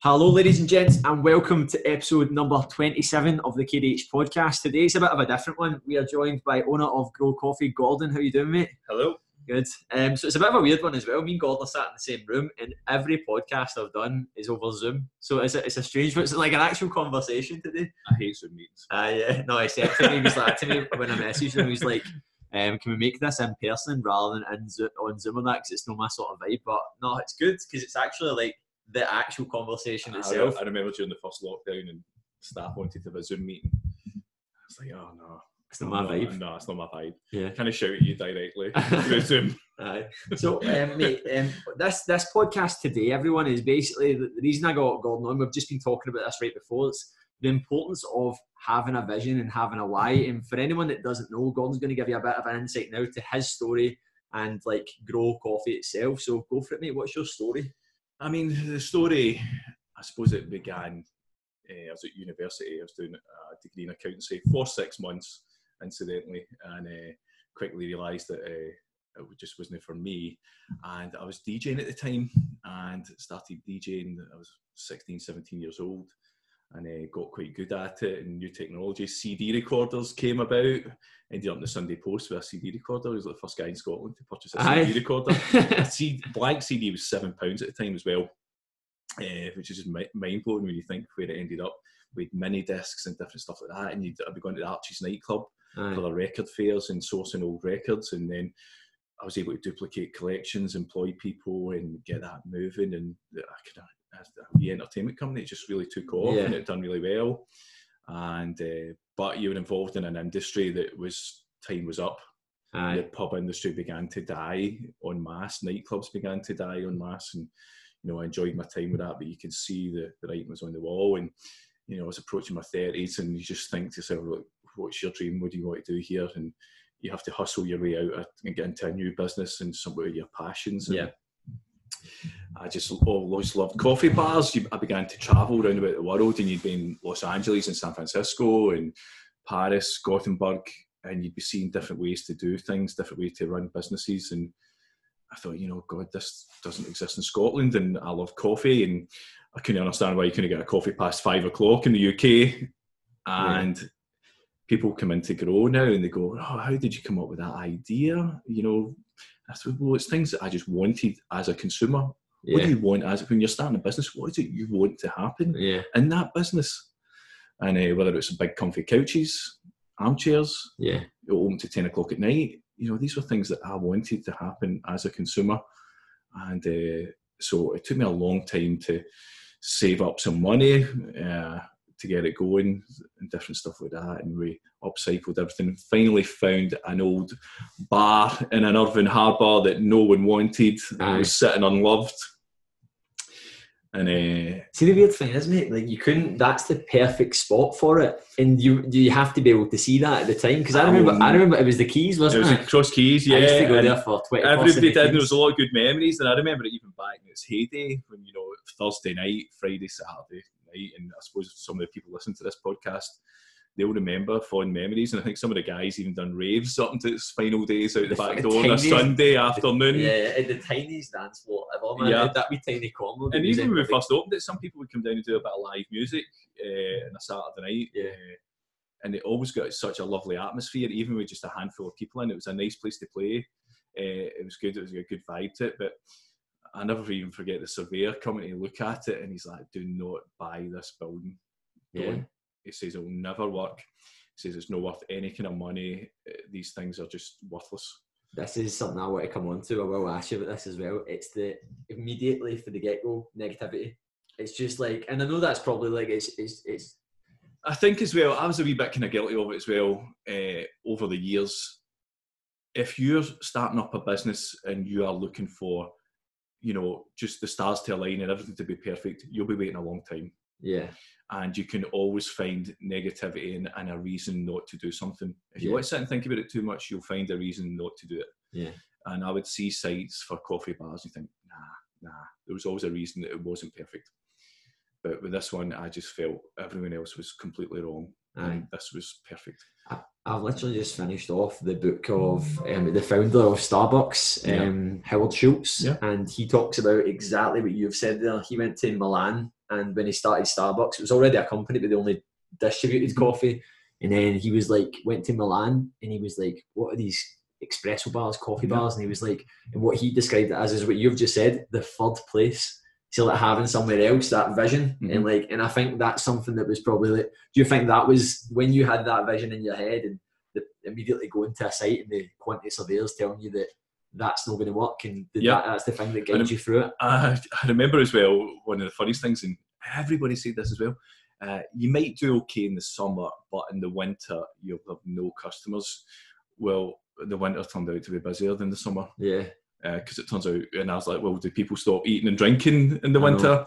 Hello, ladies and gents, and welcome to episode number 27 of the KDH podcast. Today's a bit of a different one. We are joined by owner of Gro Coffee, Gordon. How you doing, mate? Hello. Good. Um, so it's a bit of a weird one as well. Me and Gordon are sat in the same room, and every podcast I've done is over Zoom. So it's a, it's a strange, but it's like an actual conversation today. I hate Zoom meetings. Uh, yeah. No, I said to me, he was like, to me when I messaged him, he was like, um, can we make this in person rather than in on Zoom or that? Because it's not my sort of vibe. But no, it's good because it's actually like the actual conversation I, itself. I remember during the first lockdown and staff wanted to have a Zoom meeting. I was like, oh no. It's not my no, vibe. No, it's not my vibe. Yeah. Kind of shout at you directly through Zoom. Aye. So, um, mate, um, this this podcast today, everyone is basically the, the reason I got Gordon on. We've just been talking about this right before. It's the importance of having a vision and having a why. And for anyone that doesn't know, Gordon's going to give you a bit of an insight now to his story and like Gro coffee itself. So, go for it, mate. What's your story? I mean, the story, I suppose it began, uh, I was at university, I was doing a degree in accountancy for six months, incidentally, and uh, quickly realised that uh, it just wasn't for me. And I was DJing at the time and started DJing, I was 16, 17 years old. And uh, got quite good at it, and new technology. CD recorders came about. Ended up in the Sunday Post with a CD recorder. I was like the first guy in Scotland to purchase a Aye. CD recorder. A C- blank CD was seven pounds at the time as well, uh, which is just mind blowing when you think where it ended up with mini discs and different stuff like that. And you'd I'd be going to the Archie's nightclub Aye. for the record fairs and sourcing old records, and then I was able to duplicate collections, employ people, and get that moving. And I could, the entertainment company it just really took off, Yeah. and it done really well. And uh, but you were involved in an industry that was time was up the pub industry began to die on mass. nightclubs began to die on mass, and you know I enjoyed my time with that. But you can see the the writing was on the wall, and you know I was approaching my thirties, and you just think to yourself, "Look, what's your dream? What do you want to do here? And you have to hustle your way out and get into a new business and some of your passions. And Yeah. I just always loved coffee bars. I began to travel around about the world, and you'd be in Los Angeles and San Francisco and Paris, Gothenburg, and you'd be seeing different ways to do things, different ways to run businesses. And I thought, you know, God, this doesn't exist in Scotland, and I love coffee, and I couldn't understand why you couldn't get a coffee past five o'clock in the UK. And people come in to Gro now, and they go, "Oh, how did you come up with that idea?" You know, I thought, well, it's things that I just wanted as a consumer. What do you want as when you're starting a business? What is it you want to happen? Yeah. in that business. And uh, whether it's big comfy couches, armchairs, Yeah. open to 10 o'clock at night, you know, these were things that I wanted to happen as a consumer. And uh, so it took me a long time to save up some money uh, to get it going and different stuff like that. And we upcycled everything. Finally found an old bar in an Irvine Harbour that no one wanted. It was sitting unloved. And uh, See the weird thing is, mate, like you couldn't. That's the perfect spot for it, and you you have to be able to see that at the time. Because I remember, I remember it was the keys, it wasn't was it? across keys, yeah. I used to go there for twenty. Everybody did. There was a lot of good memories, and I remember it even back in its heyday when you know Thursday night, Friday, Saturday night, and I suppose some of the people listening to this podcast, they'll remember fond memories. And I think some of the guys even done raves up into its final days out the, The back door on a Sunday afternoon. Yeah, in the tiniest dance floor ever, man. Yeah. That wee tiny corner. And even when we first opened it, some people would come down and do a bit of live music uh, on a Saturday night. Yeah. uh, and it always got such a lovely atmosphere, even with just a handful of people in. It was a nice place to play. Uh, it was good. It was a good vibe to it. But I never even forget the surveyor coming to look at it, and he's like, "Do not buy this building. yeah. Don't." He says it'll never work. He says it's not worth any kind of money. Uh, These things are just worthless. This is something I want to come on to. I will ask you about this as well. It's the immediately for the get go negativity. It's just like, and I know that's probably like it's it's it's I think as well, I was a wee bit kind of guilty of it as well uh, over the years. If you're starting up a business and you are looking for, you know, just the stars to align and everything to be perfect, you'll be waiting a long time. yeah And you can always find negativity and, and a reason not to do something. If you Yeah. want sit and think about it too much, you'll find a reason not to do it. yeah And I would see sites for coffee bars and think, nah, nah. There was always a reason that it wasn't perfect. But with this one, I just felt everyone else was completely wrong, Aye. and this was perfect. I, I've literally just finished off the book of um, the founder of Starbucks, um, Howard Schultz, Yeah. and he talks about exactly what you've said there. He went to Milan, and when he started Starbucks, it was already a company, but they only distributed Mm-hmm. coffee. And then he was like, went to Milan, and he was like, "What are these espresso bars, coffee Yeah. bars?" And he was like, and what he described it as is what you've just said, the third place. So like having somewhere else that vision, Mhm. and like, and I think that's something that was probably like. Do you think that was when you had that vision in your head and the, immediately going to a site and the quantity surveyors telling you that that's not going to work and did Yeah. that, that's the thing that guides you through it? I, I remember as well one of the funniest things, and everybody said this as well. Uh, you might do okay in the summer, but in the winter you'll have no customers. Well, the winter turned out to be busier than the summer Yeah, because it turns out, and I was like, well, do people stop eating and drinking in the I know. winter?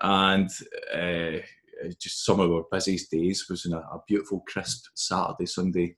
And uh, just some of our busiest days was in a, a beautiful, crisp Saturday, Sunday.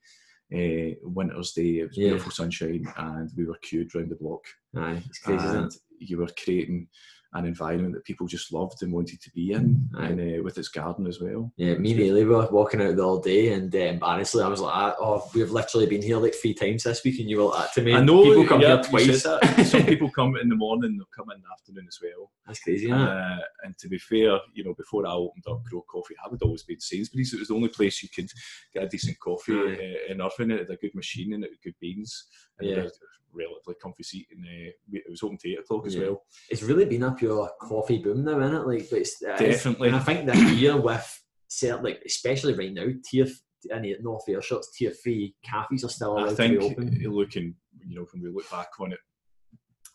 Uh, winter's day, it was Yeah. beautiful sunshine, and we were queued round the block aye, it's crazy, isn't and it? you were creating an environment that people just loved and wanted to be in, and uh, with its garden as well. Yeah, me and Ailey were walking out the all day, and um, honestly, I was like, ah, "Oh, we've literally been here like three times this week," and you were like to me. I know people come yeah, here twice. Some people come in the morning, they'll come in the afternoon as well. That's crazy. Uh, and to be fair, you know, before I opened up Gro Coffee, I would always be in Sainsbury's. It was the only place you could get a decent coffee Aye. uh, in Irvine. It had a good machine and it had good beans. And it Yeah. relatively comfy seat. And uh, it was open to 8 o'clock as Yeah. well. It's really been a pure coffee boom now, isn't it? Like, but it's, it is- Definitely. and I think that year with certain, like, especially right now, tier the North Ayrshire, tier three cafes are still allowed I to think be open. looking, you know, when we look back on it,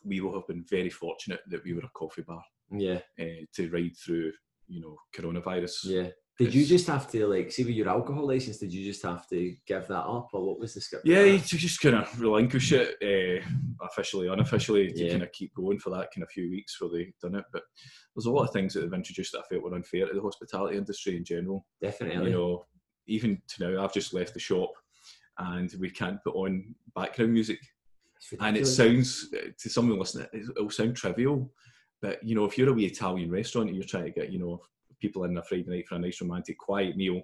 we will have been very fortunate that we were a coffee bar Yeah, uh, to ride through, you know, coronavirus. yeah. Did you just have to like see with your alcohol license? Did you just have to give that up, or what was the script? Yeah, you just kind of relinquish it uh, officially, unofficially, to Yeah. kind of keep going for that kind of few weeks where they've done it. But there's a lot of things that they've introduced that I felt were unfair to the hospitality industry in general. definitely. You know, even to now, I've just left the shop and we can't put on background music. It's and it sounds uh, to someone listening, it- it'll sound trivial, but you know, if you're a wee Italian restaurant and you're trying to get you know people in a Friday night for a nice romantic quiet meal,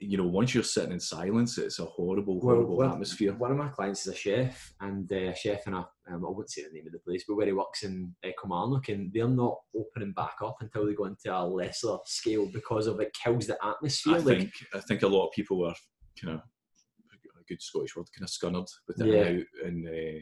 you know, once you're sitting in silence, it's a horrible, horrible well, atmosphere. One of my clients is a chef, and uh, a chef in a, um, I won't say the name of the place, but where he works in uh, Kilmarnock, and they're not opening back up until they go into a lesser scale because of it kills the atmosphere. I like, think I think a lot of people were kind of a good Scottish word, kind of scunnered with it Yeah. now, and uh,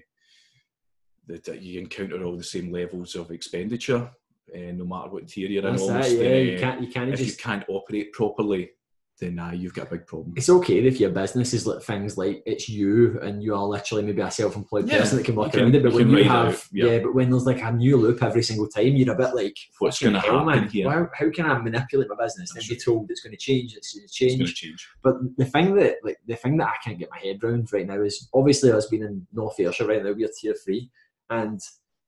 that you encounter all the same levels of expenditure, uh, no matter what tier you're in. that's almost, that, yeah. and, You can't, you can't if you just. can't operate properly, then uh, you've got a big problem. It's okay if your business is like things like it's you and you are literally maybe a self-employed Yeah, person that can work you around it. But you when you have, out, yeah. yeah, but when there's like a new loop every single time, you're a bit like, What's gonna happen man? here?" How, how can I manipulate my business and be told it's going to change? It's going to change. change. But the thing that like the thing that I can't get my head around right now is obviously us being in North Ayrshire right now, we're tier three. And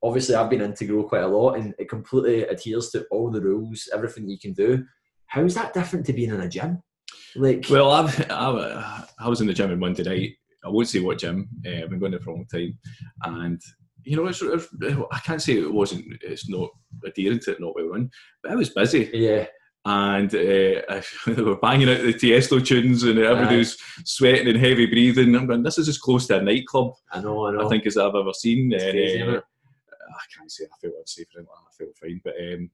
obviously I've been into Gro quite a lot and it completely adheres to all the rules, everything you can do. How is that different to being in a gym? Like Well, I've, I, I was in the gym on Monday night. I won't say what gym. Uh, I've been going there for a long time, and you know, it's, it's, I can't say it wasn't. It's not adhering to it, not well run, but I was busy, yeah, and uh, they were banging out the Tiesto tunes, and everybody was sweating and heavy breathing. I'm going, this is as close to a nightclub I know, I know. I think as I've ever seen. It's And, crazy, uh? I can't say I felt unsafe or anything like that. I felt fine, but um,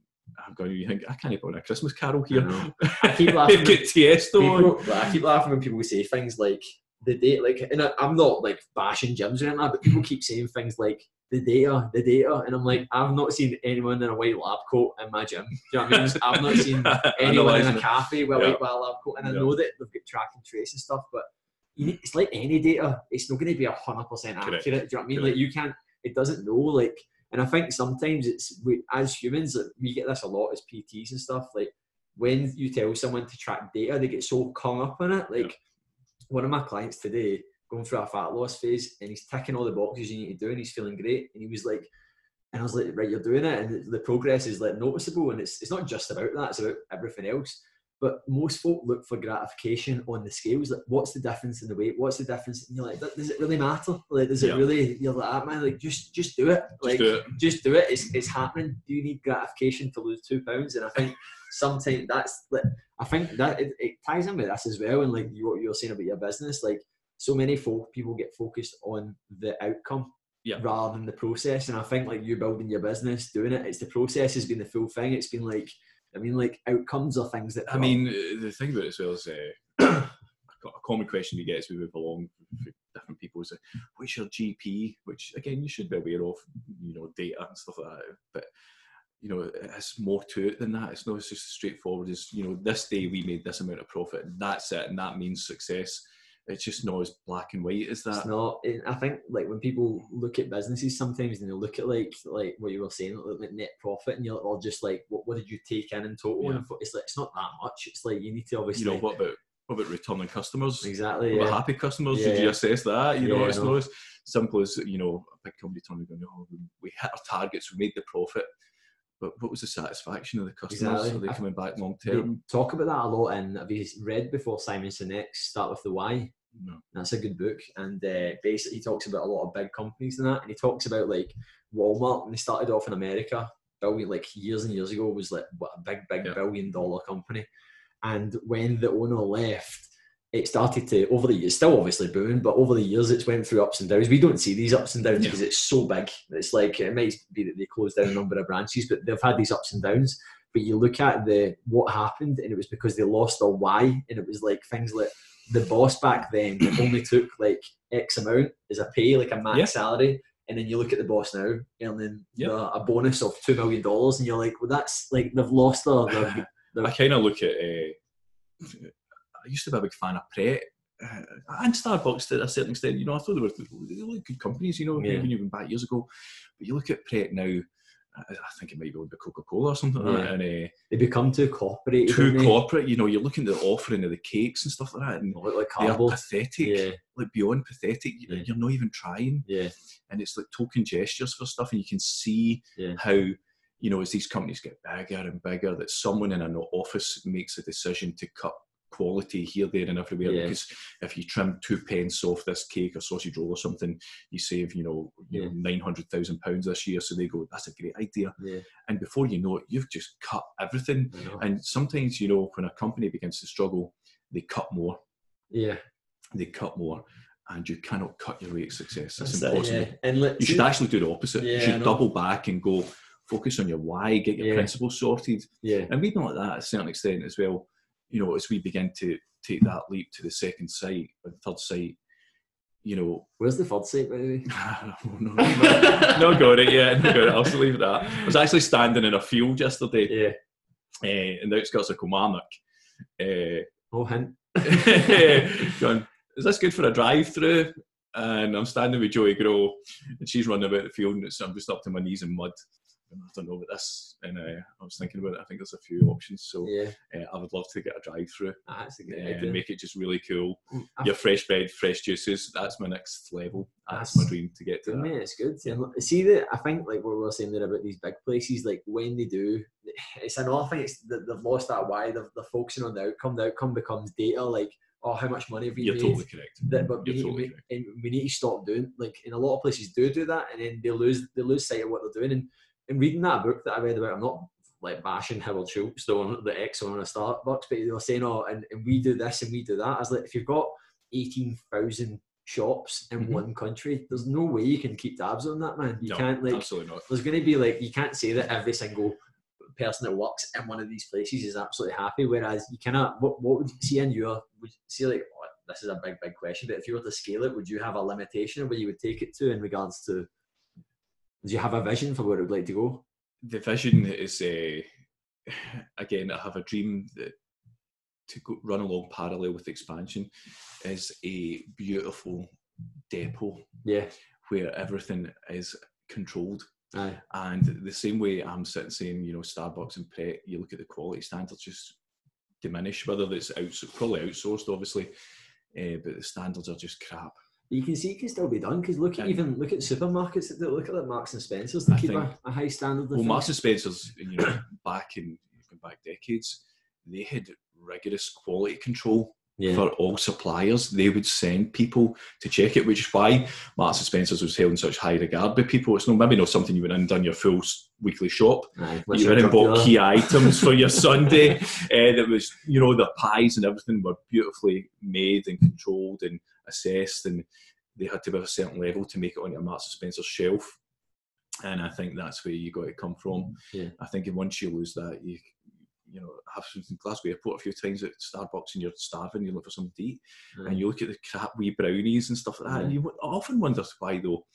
I'm going. You think I can't even put on a Christmas carol here? know. I keep laughing. Get Tiesto people, I keep laughing when people say things like the date, like, and I, I'm not like bashing gyms or anything, but people keep saying things like the data, the data, and I'm like, I've not seen anyone in a white lab coat in my gym. Do you know what I mean? I've not seen anyone in a cafe with a Yeah. white lab coat, and I Yeah. know that they've got track and trace and stuff, but you need, it's like any data, it's not going to be hundred percent accurate. Correct. Do you know what I mean? Correct. Like you can't, it doesn't know. Like, and I think sometimes it's we as humans, we get this a lot as PTs and stuff. Like when you tell someone to track data, they get so hung up on it. Like one of my clients today going through a fat loss phase, and he's ticking all the boxes you need to do, and he's feeling great, and he was like. And I was like, right, you're doing it, and the progress is like noticeable, and it's it's not just about that; it's about everything else. But most folk look for gratification on the scales. Like, what's the difference in the weight? What's the difference? And you're like, does it really matter? Like, does it Yeah. really? You're like, ah, man, like just just do it. Like, do it. just do it. It's it's happening. Do you need gratification to lose two pounds? And I think sometimes that's like, I think that it, it ties in with this as well. And like you, what you're saying about your business, like so many folk people get focused on the outcome Yeah. rather than the process. And I think like you building your business, doing it, it's the process has been the full thing. It's been like, I mean, like outcomes are things that I mean, the thing about it as well is uh, a common question we get as we move along for different people is, uh, what's your GP? Which again, you should be aware of, you know, data and stuff like that. But you know, it's more to it than that. It's not just straightforward as you know, this day we made this amount of profit, and that's it, and that means success. It's just not as black and white as that. It's not. I think like when people look at businesses sometimes and they look at like like what you were saying, like, net profit, and you're all just like, what, what did you take in in total? Yeah. It's like it's not that much. It's like you need to obviously you know, what about what about returning customers? exactly. What about Yeah. happy customers? Yeah, Did you assess that? You know, Yeah, it's no. not as simple as you know a big company turning around. Oh, we hit our targets, we made the profit, but what was the satisfaction of the customers? Exactly. Are they I- coming back long term? talk about that a lot, and have you read before Simon Sinek's Start with the Why? No. That's a good book, and uh, basically he talks about a lot of big companies and that, and he talks about like Walmart when they started off in America, billion like years and years ago was like what a big big Yeah. billion dollar company, and when the owner left. It started to over the years, still obviously booming, but over the years it's went through ups and downs. We don't see these ups and downs Yeah. because it's so big. It's like it might be that they closed down a number of branches, but they've had these ups and downs but you look at the what happened and it was because they lost their why and it was like things like the boss back then only took like x amount as a pay like a max Yeah. salary and then you look at the boss now earning Yeah. a bonus of two million dollars and you're like well that's like they've lost their, their, their I kind of look at. Uh, I used to be a big fan of Pret. Uh, and Starbucks to a certain extent, you know, I thought they were really good companies, you know, Yeah. even even back years ago. But you look at Pret now, I think it might be owned by Coca Cola or something like Yeah. that, and uh, they become too corporate too corporate. You know, you're looking at the offering of the cakes and stuff like that, and look like they are pathetic, yeah like beyond pathetic. Yeah. You're not even trying, yeah and it's like token gestures for stuff, and you can see Yeah. how you know as these companies get bigger and bigger, that someone in an office makes a decision to cut quality here, there, and everywhere. Yeah. Because if you trim two pence off this cake or sausage roll or something, you save you know, you Yeah. know nine hundred thousand pounds this year. So they go, that's a great idea, yeah and before you know it, you've just cut everything. And sometimes, you know, when a company begins to struggle, they cut more, yeah they cut more, and you cannot cut your way to success. That's it, impossible. yeah. and let, You should actually do the opposite. Yeah, you should double back and go focus on your why, get your Yeah. principles sorted. yeah And reading like that at a certain extent as well, you know, as we begin to take that leap to the second site or the third site, you know, where's the third site by the way no, no, no, not got it yet. Not got it. I'll just leave it at that. I was actually standing in a field yesterday yeah uh, in the outskirts of Kilmarnock. Uh, oh hint going, is this good for a drive through? And I'm standing with Joey Grow, and she's running about the field, and it's, I'm just up to my knees in mud. And I don't know about this, and uh, I was thinking about it. I think there's a few options, so yeah uh, I would love to get a drive through ah, uh, and make it just really cool. I Your fresh bread, fresh juices. That's my next level. That's, That's my dream to get to. That. it's good. And see that I think like what we were saying there about these big places, like when they do, it's another thing. It's that they've lost that why they're, they're focusing on the outcome. The outcome becomes data, like oh, how much money have we You're made? totally correct. that, but we You're need, totally we, correct. and we need to stop doing like in a lot of places do do that, and then they lose they lose sight of what they're doing. And, and reading that book that I read about, I'm not like bashing Howard Schultz, the one, the ex owner of Starbucks, but they were saying, oh, and, and we do this and we do that. I was like, if you've got eighteen thousand shops in Mhm. one country, there's no way you can keep tabs on that, man. You No, can't like. absolutely not. There's going to be like you can't say that every single person that works in one of these places is absolutely happy. Whereas you cannot. What what would you see in your would you see like oh, this is a big big question, but if you were to scale it, would you have a limitation where you would take it to in regards to? Do you have a vision for where it would like to go? the vision is uh, again i have a dream that to go, run along parallel with expansion is a beautiful depot Yeah. where everything is controlled Aye. and the same way i'm sitting saying you know starbucks and pret you look at the quality standards just diminish whether it's outs- probably outsourced obviously uh, but the standards are just crap You can see it can still be done because look at Yeah. even look at supermarkets that look at like Marks and Spencers to I keep a, a high standard. of Well. Marks and Spencers, you know, back in back decades, they had rigorous quality control yeah. for all suppliers. They would send people to check it, which is why Marks and Spencers was held in such high regard by people. It's no maybe not something you went in and done your full weekly shop. Aye, you went and bought key items for your Sunday. Uh, that was, you know, the pies and everything were beautifully made and controlled, and assessed, and they had to be of a certain level to make it onto a Marks and Spencer's shelf. And I think that's where you got to come from. Yeah. I think once you lose that, you you know, have in Glasgow Airport a few times at Starbucks and you're starving, you look for something to eat, Aye. and you look at the crap wee brownies and stuff like that, and you often wonder why though.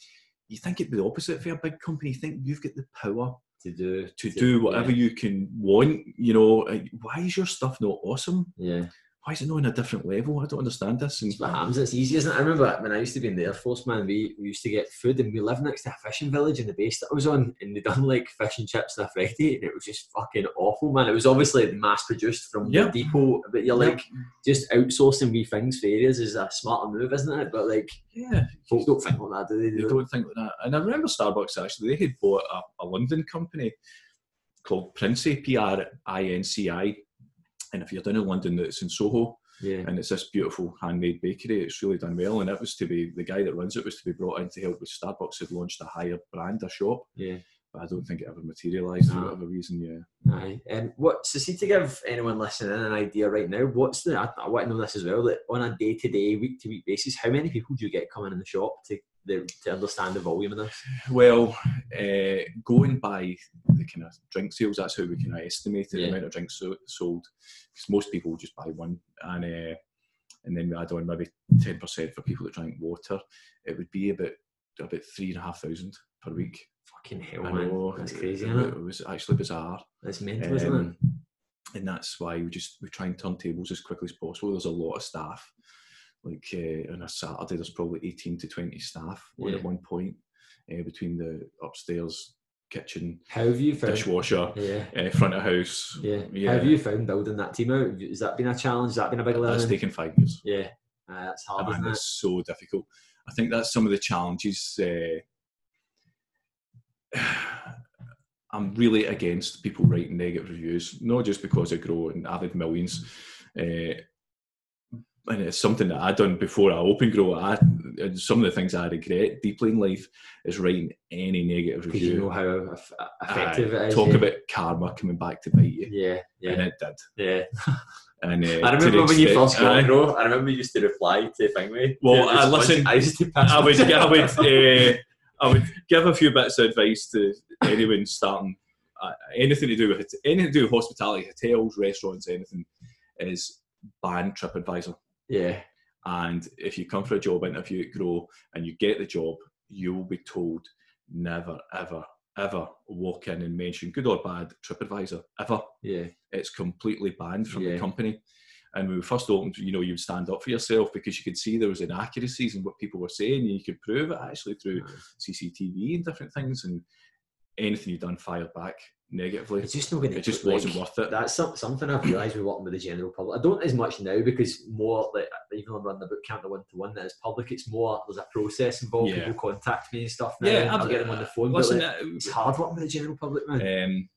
You think it'd be the opposite for a big company. You think you've got the power to do to do whatever yeah. you can want. You know, why is your stuff not awesome? Yeah, Why is it not on a different level? I don't understand this. And it's what happens. It's easy, isn't it? I remember when I used to be in the Air Force, man. We, we used to get food, and we lived next to a fishing village in the base that I was on, and they done like fish and chips on a Friday, and it was just fucking awful, man. It was obviously mass produced from Yeah. the depot, but you're like just outsourcing wee things for areas is a smarter move, isn't it? But like, yeah, folk don't think like that, do they? they Do don't think like that. And I remember Starbucks actually, they had bought a, a London company called Princi, P R I N C I. And if you're down in London, it's in Soho, yeah, and it's this beautiful handmade bakery. It's really done well, and it was to be the guy that runs it was to be brought in to help with Starbucks had launched a higher brand, a shop. yeah. But I don't think it ever materialised for whatever reason. Yeah. Aye. Um, what so see to give anyone listening an idea right now, what's the I, I want to know this as well, that on a day to day, week to week basis, how many people do you get coming in the shop to the, to understand the volume of this? Well, uh, going by the kind of drink sales, that's how we kind of estimate the Yeah. amount of drinks so, sold. Because most people just buy one, and uh, and then we add on maybe ten percent for people that drink water. It would be about about three and a half thousand per week. Fucking hell, I man. That's it- crazy, it, isn't it? it was actually bizarre. That's mental, isn't it? Um, and that's why we just we try and turn tables as quickly as possible. There's a lot of staff. Like uh, on a Saturday, there's probably 18 to 20 staff Yeah. at one point uh, between the upstairs kitchen, How have you found? dishwasher, Yeah. uh, front of house. Yeah. Yeah. How have you found building that team out? Has that been a challenge? Has that been a big That's learning? taken five years. Yeah. Uh, that's hard, and isn't it? it's so difficult. I think that's some of the challenges. Uh, I'm really against people writing negative reviews, not just because I grow and avid millions. Uh, and it's something that I done before I open Gro. I some of the things I regret deeply in life is writing any negative review. you know how effective Aye, it is. talk yeah. about karma coming back to bite you, Yeah, yeah, and it did. yeah. And uh, I remember when you first got. Gro, I remember you used to reply to Thingway. Well, I listen- I used to I would, I would, uh, I would give a few bits of advice to anyone starting uh, anything to do with it, anything to do with hospitality, hotels, restaurants, anything is ban TripAdvisor. Yeah, And if you come for a job interview at Gro and you get the job, you will be told never, ever, ever walk in and mention good or bad TripAdvisor ever. yeah, It's completely banned from Yeah. the company. And when we first opened, you know, you would stand up for yourself because you could see there was inaccuracies in what people were saying, and you could prove it actually through CCTV and different things. And anything you've done fired back negatively. it's just not going to. It just wasn't worth it. That's some, something I've realised with working with the general public. I don't as much now because more like even though I'm running the boot camp, the one to one that is public, it's more there's a process involved. Yeah. People contact me and stuff. Now, Yeah, I'll get them on the phone. Listen, like, uh, it's hard working with the general public, man. um,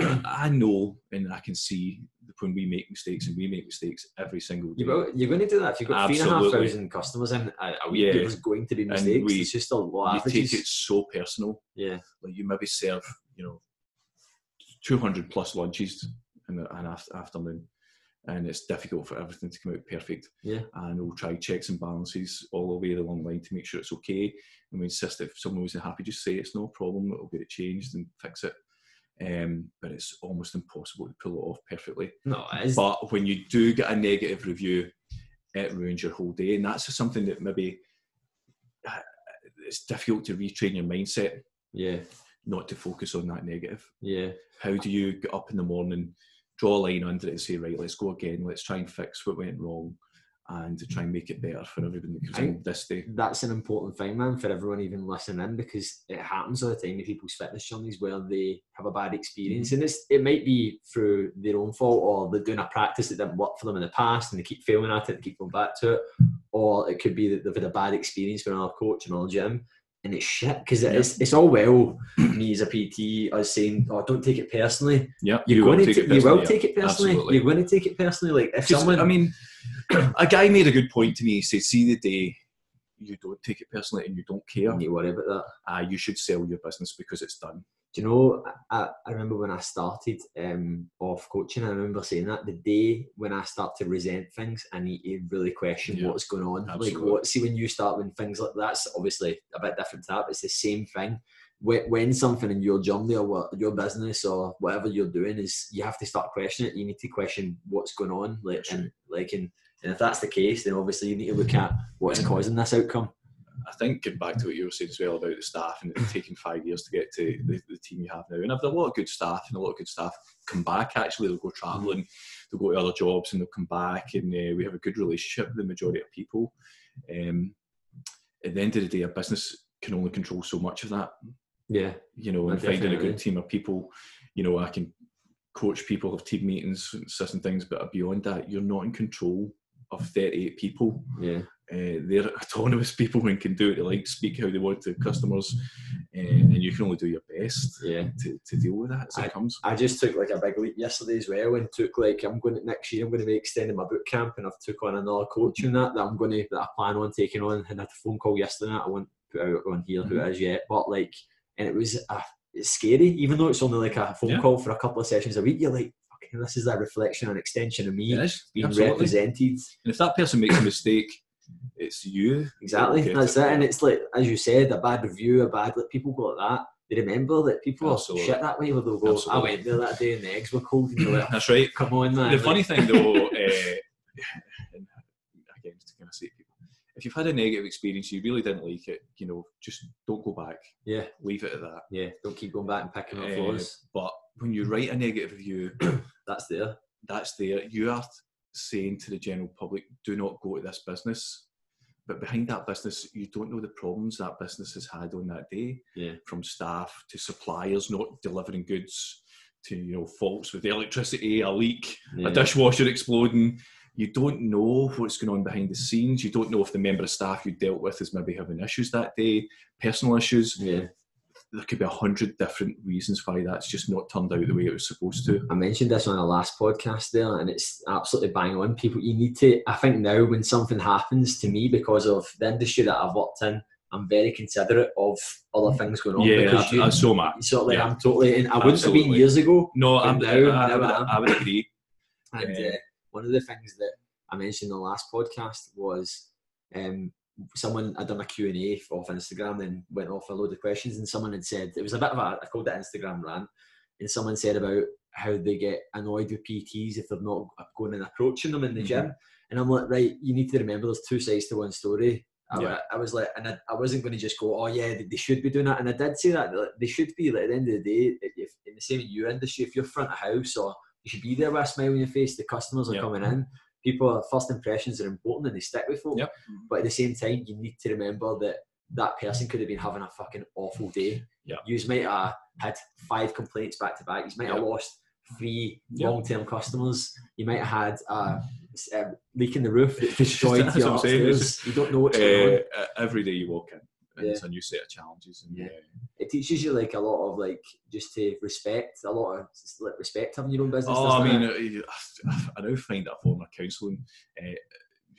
I, I know and I can see when we make mistakes, and we make mistakes every single day. You're going to do that if you've got three and a half Absolutely. thousand customers in a, week. Yeah. There's going to be mistakes. we- it's just a lot you of take it so personal. Yeah, Like you maybe serve, you know, 200 plus lunches in an af- afternoon, and it's difficult for everything to come out perfect. yeah, and we'll try checks and balances all the way along the line to make sure it's okay. And we insist if someone wasn't happy, just say it's no problem, it'll get it changed and fix it. Um, but it's almost impossible to pull it off perfectly. no. But when you do get a negative review, it ruins your whole day, and that's just something that maybe uh, it's difficult to retrain your mindset yeah, not to focus on that negative. yeah. How do you get up in the morning, draw a line under it, and say, right, let's go again, let's try and fix what went wrong, and to try and make it better for everyone that comes in this day. That's an important thing, man, for everyone even listening in because it happens all the time in people's fitness journeys where they have a bad experience, mm-hmm. and it's it might be through their own fault or they're doing a practice that didn't work for them in the past and they keep failing at it and keep going back to it, or it could be that they've had a bad experience with another coach another gym. And it's shit because Yeah. it's, it's all well me as a PT us saying, "Oh, don't take it personally." Yeah, You're you going to take it you will personally, take it personally. absolutely. You're going to take it personally. Like if someone, I mean, a guy made a good point to me. He said, "See the day you don't take it personally and you don't care, and you worry about that. uh, you should sell your business because it's done." Do you know? I, I remember when I started um, off coaching. I remember saying that the day when I start to resent things, I need to really question Yeah, what's going on. absolutely. Like, what? See, when you start when things like that's obviously a bit different to that. But it's the same thing. When, when something in your journey or what, your business or whatever you're doing is, you have to start questioning it. You need to question what's going on. Like, and like, and, and if that's the case, then obviously you need to look at what's causing this outcome. I think getting back to what you were saying as well about the staff and it's taking five years to get to the, the team you have now. And I've a lot of good staff and a lot of good staff come back actually. They'll go travelling, they'll go to other jobs and they'll come back and uh, we have a good relationship with the majority of people. Um, at the end of the day, a business can only control so much of that, Yeah, you know, and finding a good team of people, you know, I can coach people, have team meetings, and certain things, but beyond that, you're not in control of 38 people yeah. Uh, they're autonomous people and can do what they like, speak how they want to customers, uh, and you can only do your best Yeah. to, to deal with that as it comes. I just took like a big leap yesterday as well and took like I'm going to next year I'm going to be extending my boot camp and I've took on another coach in that that I'm going to that I plan on taking on and I had a phone call yesterday that I won't put out on here who it is yet but like and it was uh, it's scary even though it's only like a phone Yeah. call for a couple of sessions a week you're like this is a reflection and extension of me being absolutely. represented And if that person makes a mistake, it's you. exactly that's it and it's like as you said a bad review a bad like people go like that they remember that people Absolutely. shit that way where they'll go Absolutely. I went there that day and the eggs were cold and you're like That's right. come on man The Like, funny thing though, uh, again, to kind of say people, if you've had a negative experience, you really didn't like it, you know, just don't go back. yeah Leave it at that. Yeah, don't keep going back and picking up Uh, flaws. but when you write a negative review, That's there. that's there. You are saying to the general public, do not go to this business. But behind that business, you don't know the problems that business has had on that day, Yeah. from staff to suppliers not delivering goods, to you know faults with electricity, a leak, Yeah. a dishwasher exploding. You don't know what's going on behind the scenes. You don't know if the member of staff you dealt with is maybe having issues that day, personal issues. Yeah. There could be a hundred different reasons why that's just not turned out the way it was supposed to. I mentioned this on our last podcast there, and it's absolutely bang on. People, you need to. I think now when something happens to me because of the industry that I've worked in, I'm very considerate of other things going on. Yeah, because I, you, I, so much. sort of like yeah. I'm totally. And I wouldn't have been years ago. No, I'm, now- I, I, now would, I am. I would agree. And Yeah. uh, one of the things that I mentioned in the last podcast was um, someone had done a Q&A off Instagram and went off a load of questions and someone had said, it was a bit of a, I called it Instagram rant, and someone said about how they get annoyed with PTs if they're not going and approaching them in the Mhm. gym. And I'm like, right, you need to remember there's two sides to one story. I, Yeah. I was like, and I, I wasn't going to just go, oh yeah, they, they should be doing that. And I did say that like, they should be. Like, at the end of the day, if, in the same in your industry, if you're front of house or you should be there with a smile on your face, the customers are coming in. People, first impressions are important and they stick with folk. Yep. But at the same time, you need to remember that that person could have been having a fucking awful day. Yep. You might have had five complaints back to back. You might have Yep. lost three Yep. long term customers. You might have had a, a leak in the roof that destroyed your what it's upstairs. You don't know what's going on. Uh, uh, every day you walk in, and Yeah. it's a new set of challenges. And, Yeah. uh, It teaches you like a lot of like just to respect a lot of like respect having your own business. Oh, I mean, it? uh, I now find that form of counselling, uh,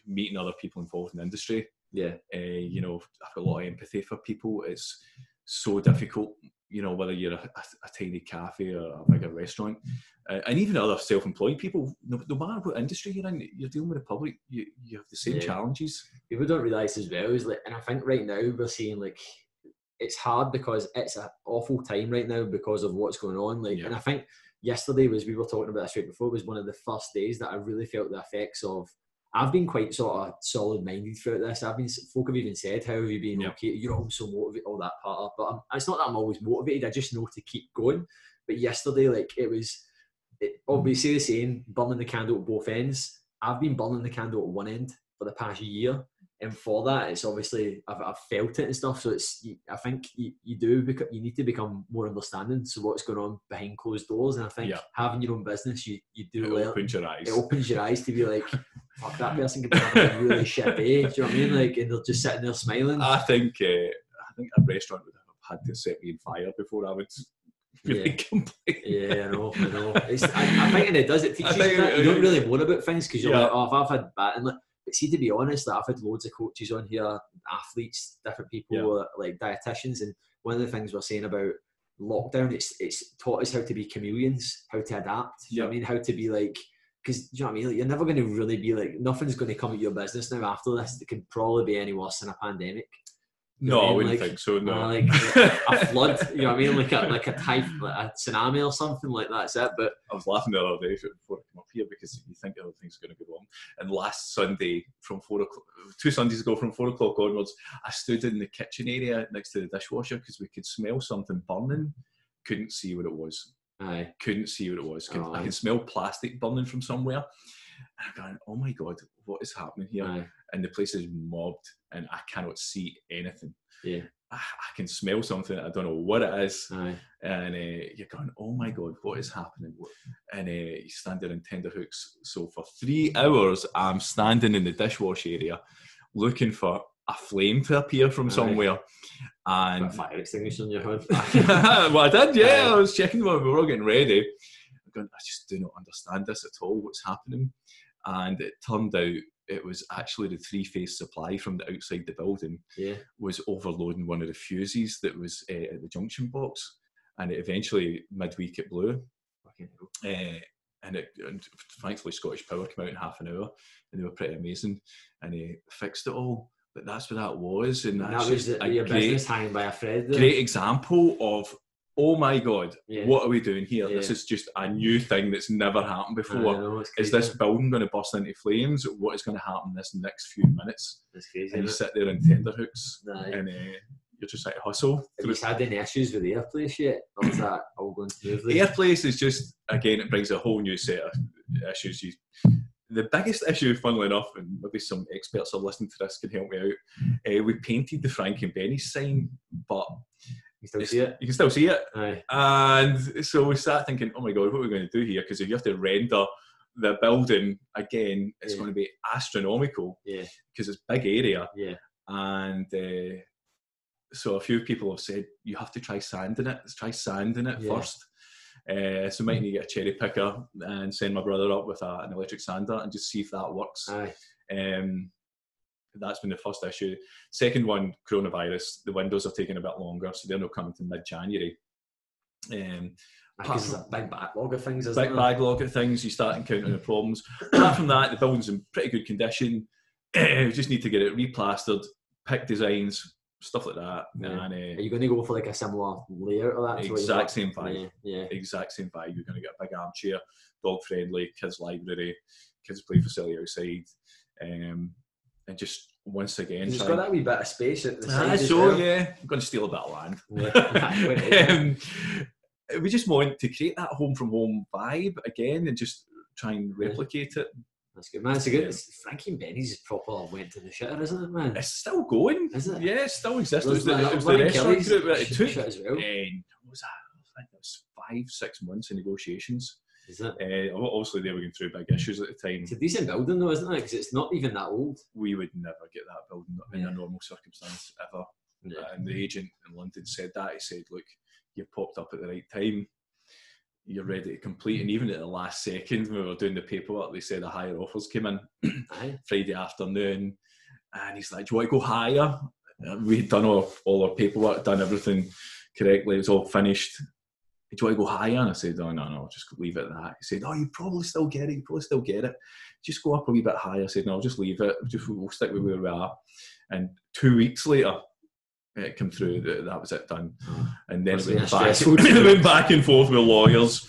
meeting other people involved in the industry. yeah, Uh, you know, I've got a lot of empathy for people. It's so difficult, you know, whether you're a, a, tiny cafe or a bigger restaurant, uh, and even other self-employed people. No, no matter what industry you're in, you're dealing with the public. You, you have the same Yeah. challenges. people don't realize as well is like, and I think right now we're seeing like it's hard because it's an awful time right now because of what's going on. Like, Yeah. and I think yesterday was we were talking about this right before was one of the first days that I really felt the effects of. I've been quite sort of solid minded throughout this. I've been folk have even said, "How have you been? Yeah. Okay, you're always so motivated, all that part of." But I'm, it's not that I'm always motivated. I just know to keep going. But yesterday, like it was, it, obviously the saying, burning the candle at both ends. I've been burning the candle at one end for the past year, and for that, it's obviously I've, I've felt it and stuff. So it's I think you, you do become you need to become more understanding. So what's going on behind closed doors, and I think Yeah. having your own business, you you do It learn. opens your eyes. It opens your eyes to be like, fuck that person could be having a really shit day. Do you know what I mean? Like, and they're just sitting there smiling. I think uh, I think a restaurant would have had to set me on fire before I would really complain. Yeah, I know, I know. It's, I, I think and it does. It teaches you that. You don't really worry about things because you're Yeah. like, oh, if I've had bad, and like, but see, to be honest, like, I've had loads of coaches on here, athletes, different people, Yeah. like dietitians, and one of the things we're saying about lockdown, it's it's taught us how to be chameleons, how to adapt. You know what I mean? How to be like, because you know what I mean? Like, you're never going to really be like, nothing's going to come at your business now after this. It can probably be any worse than a pandemic. No, I mean? wouldn't Like, think so. No. uh, like a flood, you know what I mean? Like a like a type, like a tsunami or something like that's it. But I was laughing the other day before I came up here because you think other things are going to go wrong. And last Sunday, from four o'clock, two Sundays ago, from four o'clock onwards, I stood in the kitchen area next to the dishwasher because we could smell something burning. Couldn't see what it was. aye, Couldn't see what it was. Could, Oh, I can smell plastic burning from somewhere. And I'm going, oh my god, what is happening here? aye, And the place is mobbed, and I cannot see anything. yeah, I, I can smell something. I don't know what it is aye, and uh, you're going, oh my god, what is happening? What- And uh, you stand there in tender hooks. So for three hours, I'm standing in the dishwash area looking for a flame to appear from Aye. somewhere. Got a And fire extinguisher in your hood. well, I did, yeah. Aye. I was checking when we were all getting ready. I'm going, I just do not understand this at all. What's happening? And it turned out it was actually the three phase supply from the outside the building yeah, was overloading one of the fuses that was uh, at the junction box, and it eventually midweek it blew. Uh, and it and thankfully Scottish Power came out in half an hour, and they were pretty amazing, and he fixed it all. But that's what that was, and And that was the, a your great, business hanging by a thread. Great example of. Oh my God! Yeah. What are we doing here? This is just a new thing that's never happened before. know, Is this building going to burst into flames? What is going to happen this next few minutes? It's crazy. And you sit there in tender hooks, it? Aye. and uh, you're just like hustle. Have you had any issues with the airplace yet? Or is that all going smoothly? Airplace is just again, it brings a whole new set of issues. You, the biggest issue, funnily enough, and maybe some experts are listening to this can help me out. Uh, we painted the Frank and Benny sign, but You still see it? you can still see it. Aye. And so we sat thinking, oh my god, what are we going to do here? Because if you have to render the building again, it's Yeah. going to be astronomical Yeah, because it's big area. yeah. And uh, so a few people have said you have to try sanding it. Let's try sanding it Yeah. first. Uh, so might need to get a cherry picker and send my brother up with a, an electric sander and just see if that works. Aye. Um, that's been the first issue. Second one, coronavirus. The windows are taking a bit longer, so they're not coming to mid-January. Um, Because big backlog of things, big backlog of things, you start encountering the problems. Apart from that, the building's in pretty good condition. we just need to get it replastered, pick designs, stuff like that. Yeah. And Are uh, you going to go for like a similar layout of that? to what you've exact same vibe. Yeah, yeah. Exact same vibe. You're going to get a big armchair, dog friendly, kids library, kids play facility outside. Um, and just once again, try got that wee bit of space at the Ah, side. so well. yeah, I'm going to steal a bit of land. Yeah. Wait, wait, um, we just want to create that home from home vibe again and just try and replicate it. That's good, man. It's a good. Yeah. It's, Frankie and Benny's proper went to the shitter, isn't it, man? It's still going. Is it? Yeah, it still exists. It There's was the, it was the restaurant group that it took. as well. And what was that? I think it was five, six months of negotiations. Is it? Uh, obviously, they were going through big issues at the time. It's a decent building though, isn't it? Because it's not even that old. We would never get that building in Yeah. a normal circumstance ever. Yeah. Uh, and the agent in London said that. He said, "Look, you popped up at the right time. You're hmm. ready to complete." And even at the last second, when we were doing the paperwork, they said a higher offers came in Friday afternoon, and he's like, "Do you want to go higher?" Uh, and We'd done all, all our paperwork, done everything correctly. It was all finished. Do you want to go higher? And I said, "Oh no, no, just leave it at that." He said, "Oh, you probably still get it. You probably still get it. Just go up a wee bit higher." I said, "No, just leave it. Just we'll stick with where we are." And two weeks later, it came through that that was it done. Oh. And then it Must have been went back, it went back and forth with lawyers,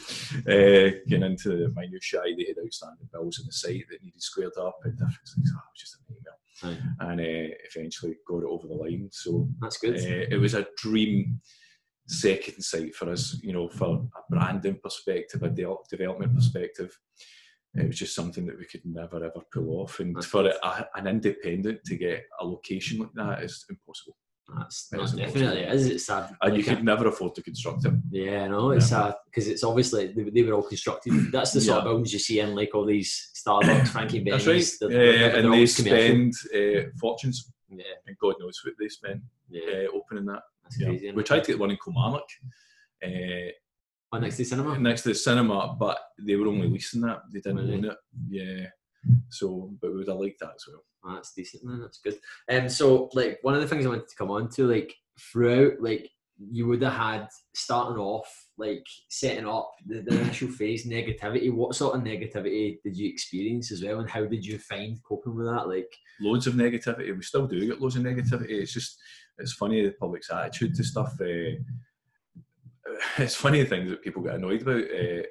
uh, getting into the minutiae. They had outstanding bills on the site that needed squared up and different things. Oh, it was just a nightmare. Aye. And uh, eventually got it over the line. So That's uh, good. it was a dream second site for us, you know, for a branding perspective, a de- development perspective. It was just something that we could never ever pull off. And for a, an independent to get a location like that is impossible. That's that that is definitely is. It's sad. And you Like, could never afford to construct it. Yeah, no, it's sad because it's obviously they, they were all constructed. That's the sort of Yeah. buildings you see in like all these Starbucks, Frankie That's right. they're- Uh, they're- they're and they always commercial. spend uh, fortunes, Yeah, and God knows what they spend yeah, uh, opening that. That's Yeah. crazy. We tried to get one in Kilmarnock uh, Oh, next to the cinema. next to the cinema, but they were only leasing that. They didn't Really? own it. Yeah. So, but we would have liked that as well. Oh, that's decent, man. That's good. Um, so like one of the things I wanted to come on to, like throughout like you would have had starting off like setting up the, the initial phase negativity what sort of negativity did you experience as well and how did you find coping with that like loads of negativity we still do get loads of negativity it's just it's funny the public's attitude to stuff uh, it's funny the things that people get annoyed about uh,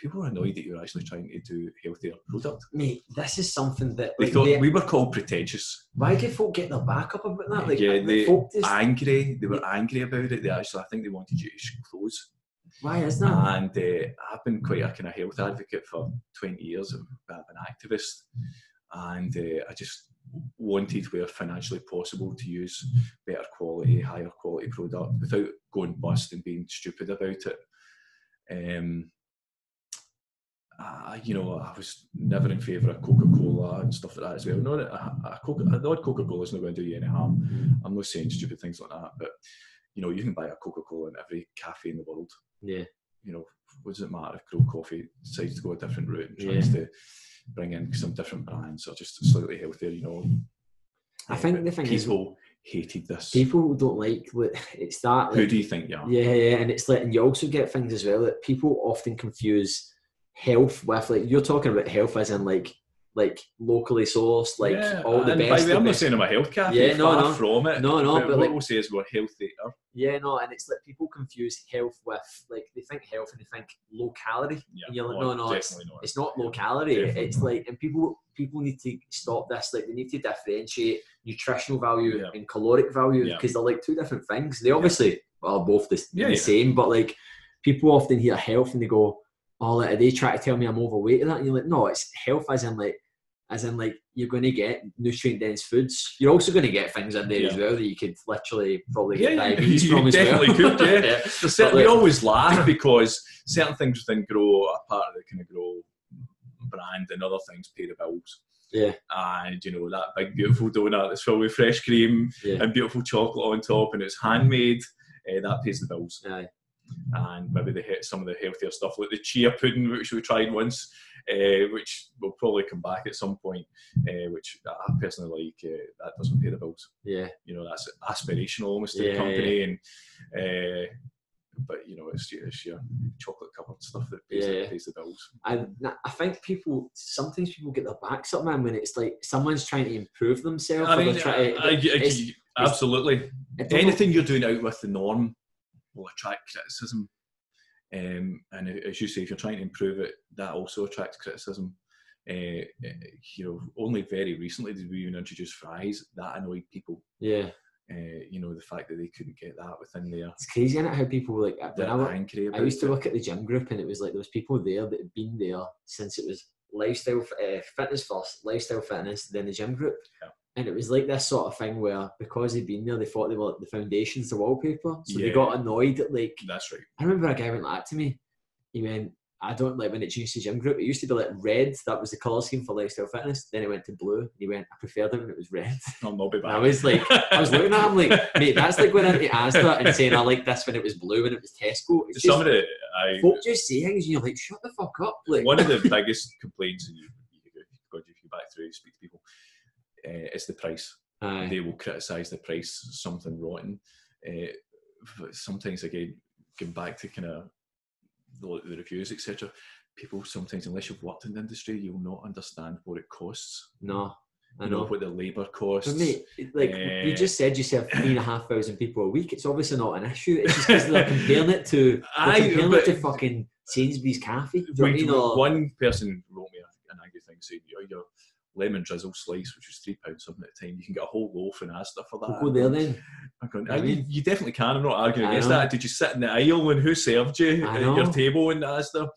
people are annoyed that you're actually trying to do healthier product. Mate, this is something that they thought we were called pretentious. Why did folk get their back up about that? Like, yeah, they just, angry. They were angry about it. They actually, I think, they wanted you to close. Why is that? And uh, I've been quite a kind of health advocate for 20 years. I've been an activist, and uh, I just wanted where financially possible to use better quality, higher quality product without going bust and being stupid about it. Um, uh, you know, I was never in favour of Coca Cola and stuff like that as well. Not a, Coca, Coca Cola is not going to do you any harm. I'm not saying stupid things like that, but you know, you can buy a Coca Cola in every cafe in the world. Yeah. You know, what does it matter if Gro Coffee decides to go a different route and tries yeah. to bring in some different brands or just slightly healthier? You know, I uh, think the thing is people is, hated this. People don't like it's that. Like, Who do you think? Yeah, yeah, yeah, and it's like, and you also get things as well that people often confuse health with like you're talking about health as in like like locally sourced, like yeah, all the best. Way, I'm not saying I'm a health cafe. Yeah, no, no, from it. No, no, but, but what we'll say is we're healthier. Yeah, no, and it's like people confuse health with like they think health and they think locality. Yeah, and you're like, no, no, it's, not. it's not locality. Definitely it's like, and people people need to stop this. Like they need to differentiate nutritional value yeah. and caloric value because yeah. they're like two different things. They obviously are both the, the same, but like people often hear health and they go oh, like, are they trying to tell me I'm overweight and that? And you're like, no, it's health as in like, as in like you're going to get nutrient dense foods. You're also going to get things in there yeah. as well that you could literally probably get yeah, diabetes you, from as definitely well. could, yeah. yeah. Certain, we always laugh because certain things within Gro are part of the kind of Gro brand and other things pay the bills. Yeah. And you know, that big beautiful donut that's filled with fresh cream yeah. and beautiful chocolate on top and it's handmade, uh, that pays the bills. Aye and maybe they hit some of the healthier stuff like the chia pudding, which we tried once, uh, which will probably come back at some point, uh, which I personally like. Uh, that doesn't pay the bills. Yeah, you know that's aspirational almost to yeah, the company, yeah. and but you know it's, it's your chocolate covered stuff that pays, yeah. pays the bills. And I think people sometimes people get their backs up, man, when it's like someone's trying to improve themselves. I mean, I, I, it's, absolutely. Anything you're doing out with the norm will attract criticism. Um, and as you say, if you're trying to improve it, that also attracts criticism. Uh, you know, only very recently did we even introduce fries. That annoyed people. Yeah. Uh, you know, the fact that they couldn't get that within there. It's crazy, isn't it? How people like. When I, I used to look at the gym group, and it was like there was people there that had been there since it was lifestyle uh, fitness first, lifestyle fitness, then the gym group. Yeah and it was like this sort of thing where because they'd been there, they thought they were like the foundations, the wallpaper, so yeah. they got annoyed at like. That's right. I remember a guy went like to me. He went, "I don't like when it changed to gym group. It used to be like red. That was the color scheme for lifestyle fitness. Then it went to blue. And he went, I preferred it when it was red. I'll not be back. I was like, I was looking at him like, mate, that's like going into Asda and saying I like this when it was blue when it was Tesco. It's Some just, of the I, folk just say things and you're like, shut the fuck up. Like one of the biggest complaints, and you, you, you, you, you back through, speak to people, uh, is the price Aye. they will criticise the price something rotten. Uh, sometimes again, going back to kind of the, the reviews, etc. People sometimes, unless you've worked in the industry, you'll not understand what it costs. No, I know. know what the labour costs. But mate, like uh, you just said, you serve three and a half thousand people a week. It's obviously not an issue. It's just because they're comparing it to they're comparing it to fucking Sainsbury's Cafe. Wait, one person wrote me an angry thing saying, "You're, you're lemon drizzle slice, which was three pounds something at the time. You can get a whole loaf in Asda for that. We'll go there then. I mean, you, definitely can. I'm not arguing I against know. that. Did you sit in the aisle and who served you at your table in Asda?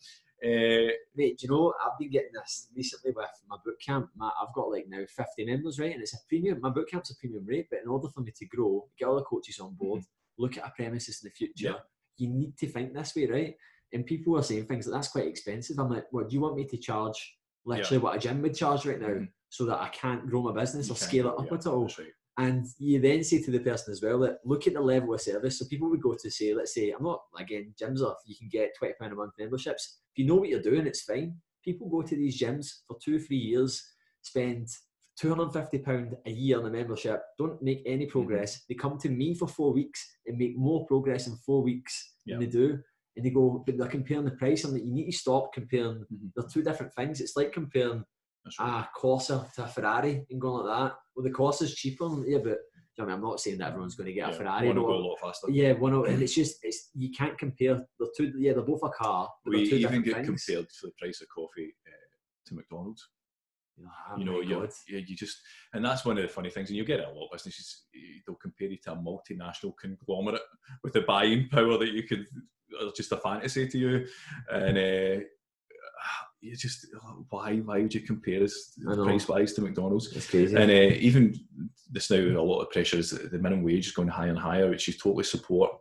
Uh, Mate, do you know I've been getting this recently with my boot camp. My, I've got like now 50 members, right? And it's a premium. My boot camp's a premium rate, but in order for me to grow, get all the coaches on board, mm-hmm. look at a premises in the future, yeah. you need to think this way, right? And people are saying things like that's quite expensive. I'm like, well, do you want me to charge literally yeah. what a gym would charge right now mm. so that I can't grow my business you or scale it up yeah, at all. Right. And you then say to the person as well that look at the level of service. So people would go to say, let's say, I'm not again gyms off. You can get twenty pound a month memberships. If you know what you're doing, it's fine. People go to these gyms for two, three years, spend two hundred and fifty pound a year on a membership, don't make any Mm-hmm. progress. They come to me for four weeks and make more progress in four weeks Yeah. than they do. And they go, but they're comparing the price. I'm like, you need to stop comparing. Mhm. They're two different things. It's like comparing right. a Corsa to a Ferrari and going like that. Well, the Corsa's cheaper, yeah, but you know I mean, I'm not saying that everyone's going to get a Ferrari. wanna but- go a lot faster. yeah, one of, and it's just it's you can't compare. They're two. Yeah, they're both a car. But we even get things. compared for the price of coffee uh, to McDonald's. Oh, you know, you you you just, and that's one of the funny things, and you get it a lot of businesses. eh, They'll compare you to a multinational conglomerate with the buying power that you could, just a fantasy to you, and uh, you just why why would you compare us price wise to McDonald's? It's crazy. And uh, even this now, a lot of pressure is the minimum wage is going higher and higher, which you totally support.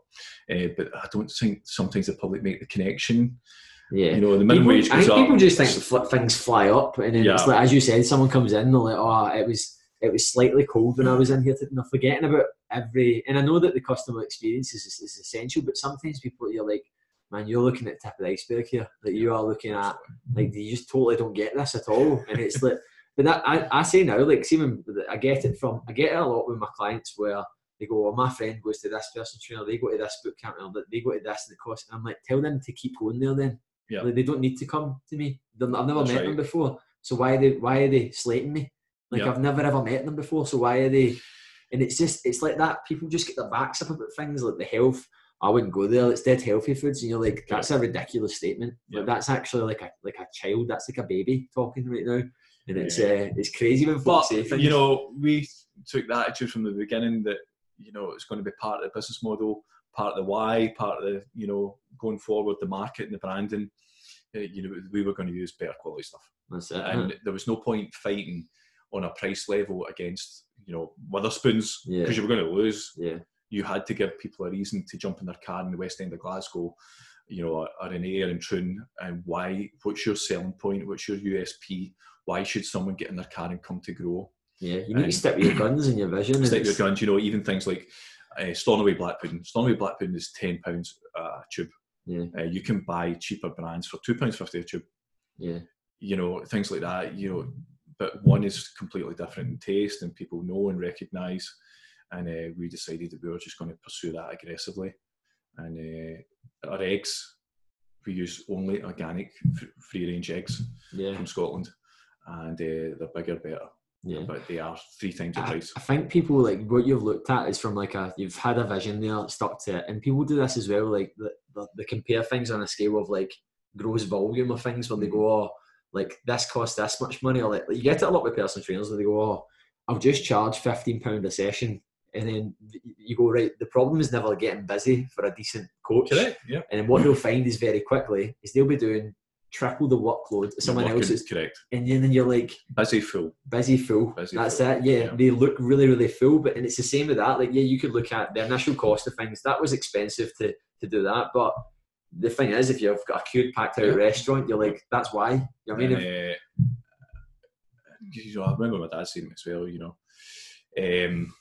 Uh, but I don't think sometimes the public make the connection. yeah. You know, the minimum People, wage I goes think up. people just think fl- things fly up, and then it's like as you said, someone comes in, they're like, "Oh, it was it was slightly cold when I was in here." today," And they're forgetting about every. And I know that the customer experience is, is essential, but sometimes people you're like, "Man, you're looking at the tip of the iceberg here. That you are looking at like you just totally don't get this at all." And it's like, but that I, I say now, like, when I get it from, I get it a lot with my clients where. They go, well, my friend goes to this person trainer, they go to this boot camp, or they go to this and it costs. And I'm like, tell them to keep going there then. Yeah. Like, they don't need to come to me. They're, I've never That's met right. them before. So why are they why are they slating me? Like Yeah. I've never ever met them before. So why are they and it's just it's like that. People just get their backs up about things like the health. I wouldn't go there. It's dead healthy foods, and you're like, that's a ridiculous statement. Yeah. But that's actually like a like a child. That's like a baby talking right now, and it's uh, it's crazy when But folks say things. you know, we took the attitude from the beginning that you know it's going to be part of the business model, part of the why, part of the you know going forward, the market and the branding. Uh, you know, we were going to use better quality stuff, that's it. and there was no point fighting on a price level against you know Wetherspoons because Yeah. you were going to lose. yeah, You had to give people a reason to jump in their car in the West End of Glasgow. You know, or in Ayr and Troon, and why? What's your selling point? What's your USP? Why should someone get in their car and come to Gro? yeah. You need to And- stick with your guns and your vision. and stick with your guns. You know, even things like uh, Stornoway Black Pudding. Stornoway Black Pudding is ten pounds a tube. Yeah. Uh, you can buy cheaper brands for two pounds fifty a tube. Yeah, You know, things like that. You know, but one is completely different in taste, and people know and recognise. And uh, we decided that we were just going to pursue that aggressively. And uh, our eggs, we use only organic, free range eggs yeah, from Scotland, and uh, they're bigger, better, yeah. but they are three times the price. I think people like what you've looked at is from like a you've had a vision there, stuck to it, and people do this as well. Like the, the, they compare things on a scale of like gross volume of things, where they go, oh, like this costs this much money, or like, you get it a lot with personal trainers where they go, oh, I'll just charge fifteen pound a session, and then you go right. The problem is never getting busy for a decent coach, Correct. Yeah. and then what they'll find is very quickly is they'll be doing triple the workload of someone Working, else's, correct. and then you're like Busy full. busy full. Busy That's full. it. Yeah, Yeah. they look really, really full. But and it's the same with that. Like, yeah, you could look at the initial cost of things. That was expensive to to do that. But the thing is, if you've got a queued, packed out Yeah. restaurant, you're like, that's why. You know what I mean, And, uh, you know, I remember my dad saying it as well. You know, um,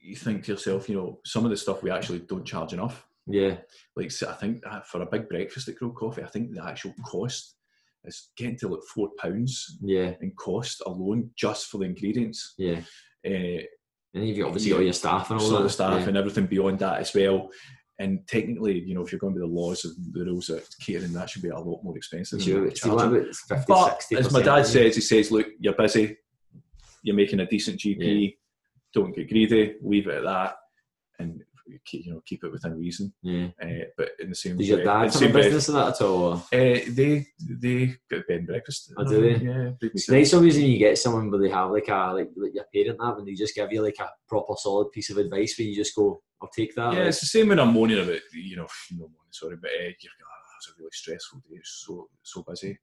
you think to yourself, you know, some of the stuff we actually don't charge enough. yeah, Like, so I think uh, for a big breakfast at Gro Coffee, I think the actual cost is getting to like four pounds yeah, in cost alone just for the ingredients. yeah. Uh, And you've obviously got your staff and all that of staff yeah. and everything beyond that as well. And technically, you know, if you're going by the laws of the rules of catering, that should be a lot more expensive. Sure, what but see, we're what charging. about 50, But 60%, as my dad says, he says, look, you're busy, you're making a decent GP, don't get greedy, leave it at that, and keep, you know keep it within reason. yeah. Uh, but in the same Does your dad have a business of that at all? uh, they they get bed and breakfast. Oh, do they? Yeah, It's nice always when you get someone where they have like a like, like your parent that and they just give you like a proper solid piece of advice where you just go, I'll take that. Yeah, like- it's the same when I'm moaning about you know no moaning, sorry, but uh, you're, oh, it's a really stressful day, it's so so busy,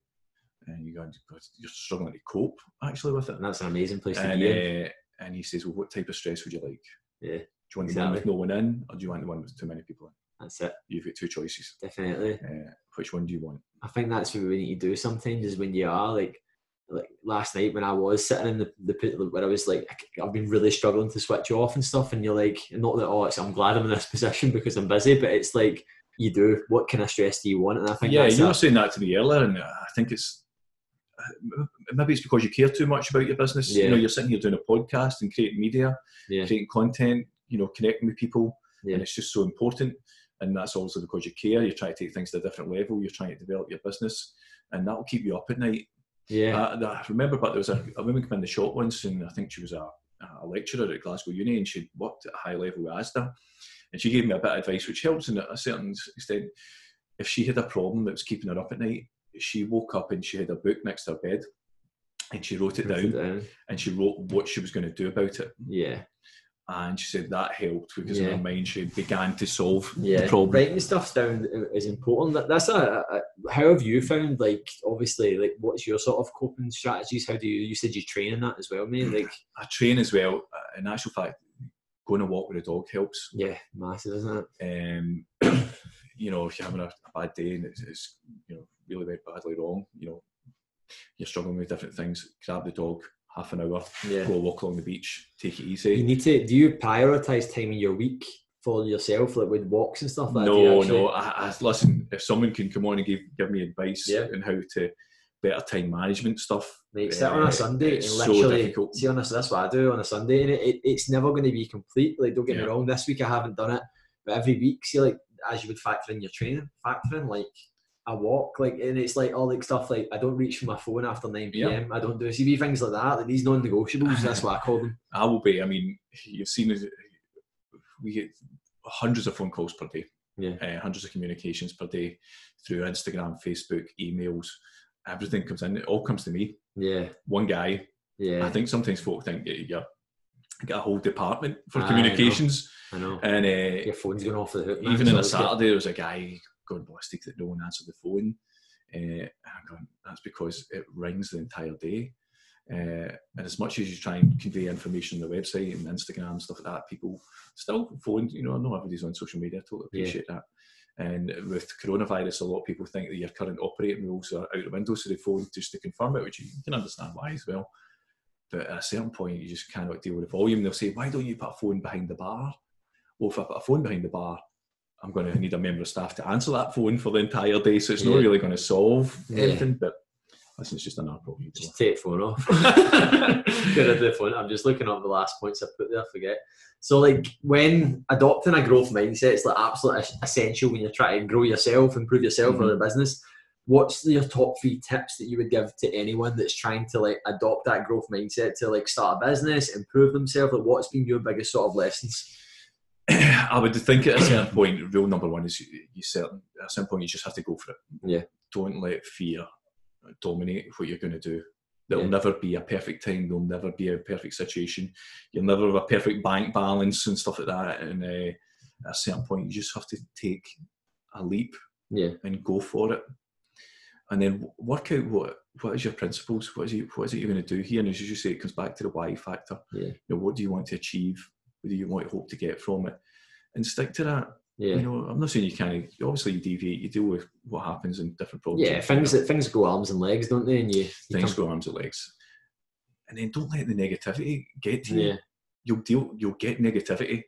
and you you're struggling to cope actually with it. and that's an amazing place to And be in. uh, and he says, well, what type of stress would you like? Yeah, Do you want the one with no one in, or do you want the one with too many people in? That's it. You've got two choices. Definitely. Uh, which one do you want? I think that's what we need to do sometimes is when you are like like last night when I was sitting in the, the pit where I was like I've been really struggling to switch off and stuff and you're like not that oh it's, I'm glad I'm in this position because I'm busy but it's like you do what kind of stress do you want and I think yeah, you were saying that to me earlier, and I think it's uh, maybe it's because you care too much about your business. Yeah. You know, you're sitting here doing a podcast and creating media, Yeah. creating content, you know, connecting with people, Yeah. and it's just so important. And that's also because you care. You're trying to take things to a different level. You're trying to develop your business, and that will keep you up at night. Yeah. Uh, I, I remember, but there was a, a woman come in the shop once, and I think she was a, a lecturer at Glasgow Uni, and she worked at a high level with ASDA, and she gave me a bit of advice, which helps in a certain extent. If she had a problem that was keeping her up at night, she woke up and she had a book next to her bed, and she wrote it Wrote it down, down. and she wrote what she was going to do about it. Yeah. And she said that helped because in her mind she began to solve Yeah, the problem. writing stuff down is important. That- That's a, a. How have you found? Like, obviously, like, what's your sort of coping strategies? How do you? You said you train in that as well, mate. Like, I train as well. Uh, In actual fact, going to walk with a dog helps. yeah, massive, isn't it? um, you know, if you're having a, a bad day and it's, it's you know really went badly wrong, you know, you're struggling with different things, grab the dog, half an hour, Yeah. go walk along the beach, take it easy. You need to. Do you prioritize time in your week for yourself, like with walks and stuff like that? No, actually- no. I, I, listen, if someone can come on and give give me advice Yeah. on how to better time management stuff, Mate, sit on a eh, Sunday and it's so literally difficult. see on a, that's what I do on a Sunday, and it, it, it's never going to be complete. Like, don't get me wrong, this week I haven't done it, but every week, see, like as you would factor in your training, factor in like a walk, like, and it's like all like stuff like I don't reach for my phone after nine Yeah. pm. I don't do CV things like that. Like these non-negotiables. that's what I call them. I will be. I mean, you've seen. We get hundreds of phone calls per day. Yeah. uh, hundreds of communications per day through Instagram, Facebook, emails. Everything comes in. It all comes to me. Yeah, One guy. yeah, I think sometimes folk think you you get a whole department for Aye, I know. communications, I know. and uh, Your phone's going off the hook. man, even so on a get- Saturday, there was a guy going ballistic that no one answered the phone. Uh, I'm going, that's because it rings the entire day. Uh, and as much as you try and convey information on the website and Instagram and stuff like that, people still phone. You know, not everybody's on social media. I totally Yeah. appreciate that. And with coronavirus, a lot of people think that your current operating rules are out the window, so they phone just to confirm it, which you can understand why as well. But at a certain point, you just cannot deal with the volume. They'll say, "Why don't you put a phone behind the bar?" Well, if I put a phone behind the bar, I'm going to need a member of staff to answer that phone for the entire day, so it's not really going to solve Yeah. anything. But listen, it's just another problem. Just take the phone off. Get rid of the phone. I'm just looking up the last points I put there. Forget. So, like, when adopting a growth mindset, it's like absolutely essential when you're trying to grow yourself, improve yourself or the mm-hmm. business. What's your top three tips that you would give to anyone that's trying to like adopt that growth mindset to like start a business, improve themselves? Like, what's been your biggest sort of lessons? I would think at a certain point, rule number one is you, you certain at a certain point you just have to go for it. Yeah. Don't let fear dominate what you're going to do. There'll Yeah. never be a perfect time. There'll never be a perfect situation. You'll never have a perfect bank balance and stuff like that. And uh, at a certain point, you just have to take a leap Yeah, and go for it. And then work out what what is your principles. What is it? What is it you're going to do here? And as you say, it comes back to the why factor. Yeah. You know, what do you want to achieve? What do you want to hope to get from it? And stick to that. yeah, You know, I'm not saying you can't. Obviously, you deviate. You deal with what happens in different problems. yeah. Things that things go arms and legs, don't they? And you, you things come- go arms and legs. And then don't let the negativity get to you. Yeah, You'll deal. You'll get negativity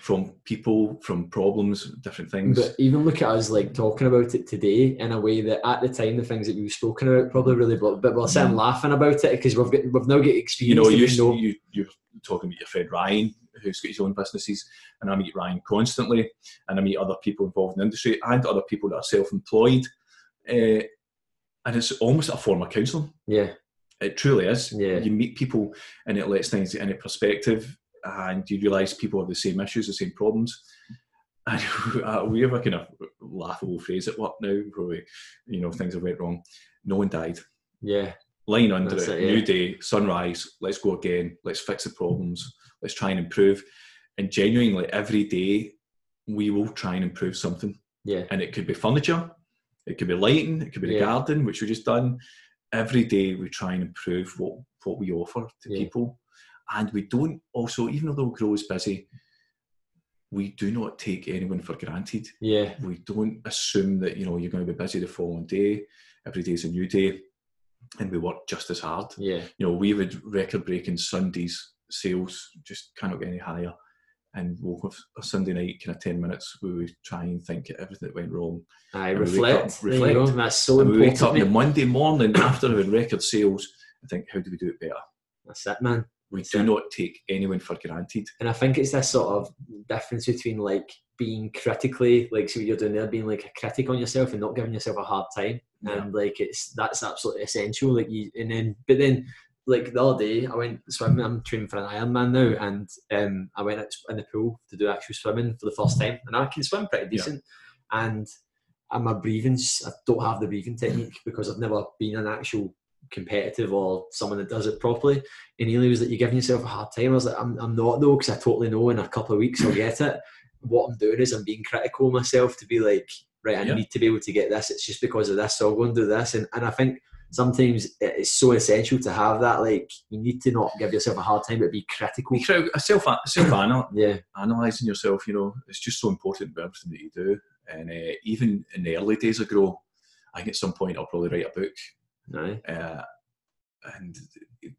from people, from problems, different things. But even look at us like talking about it today in a way that at the time the things that we've spoken about probably really but, but we're sitting laughing about it because we've got we've now got you experience. know, you, know. you you're talking about your friend Ryan, who's got his own businesses, and I meet Ryan constantly, and I meet other people involved in the industry and other people that are self-employed, uh, and it's almost a form of counselling. yeah, It truly is. Yeah. You meet people, and it lets things get into perspective, and you realise people have the same issues, the same problems. And uh, we have a kind of laughable phrase at work now, where we, you know, things have went wrong. No one died. yeah, line under it, it, yeah. new day, sunrise, let's go again, let's fix the problems, let's try and improve. And genuinely, every day, we will try and improve something. yeah, And it could be furniture, it could be lighting, it could be the Yeah. garden, which we just done. Every day, we try and improve what, what we offer to Yeah. people. And we don't also, even though Gro is busy, we do not take anyone for granted yeah, we don't assume that you know you're going to be busy the following day every day is a new day and we work just as hard yeah, you know we would record breaking sundays sales just cannot get any higher and we'll have a Sunday night kind of 10 minutes where we try and think of everything that went wrong. I reflect. up- There you go. reflect. That's so and we wake up on the. Monday morning after having record sales and think, how do we do it better? That's it, man. We do not take anyone for granted. And I think it's this sort of difference between like being critically, like see what you're doing there, being like a critic on yourself and not giving yourself a hard time. Yeah. And like it's that's absolutely essential. Like you and then but then like the other day I went swimming, I'm training for an Ironman now and um I went out in the pool to do actual swimming for the first time and I can swim pretty decent. And and my breathing's I don't have the breathing technique because I've never been an actual competitive or someone that does it properly. And Ely was like, You're giving yourself a hard time. I was like, I'm, I'm not though, because I totally know in a couple of weeks I'll get it. What I'm doing is I'm being critical of myself to be like, Right, I Yeah. need to be able to get this. It's just because of this, so I'll go and do this. And, and I think sometimes it's so essential to have that. Like, you need to not give yourself a hard time, but be critical. Be criti- a self self Yeah, analysing yourself, you know, it's just so important with everything that you do. And uh, even in the early days of Gro, I think at some point I'll probably write a book aye. uh, and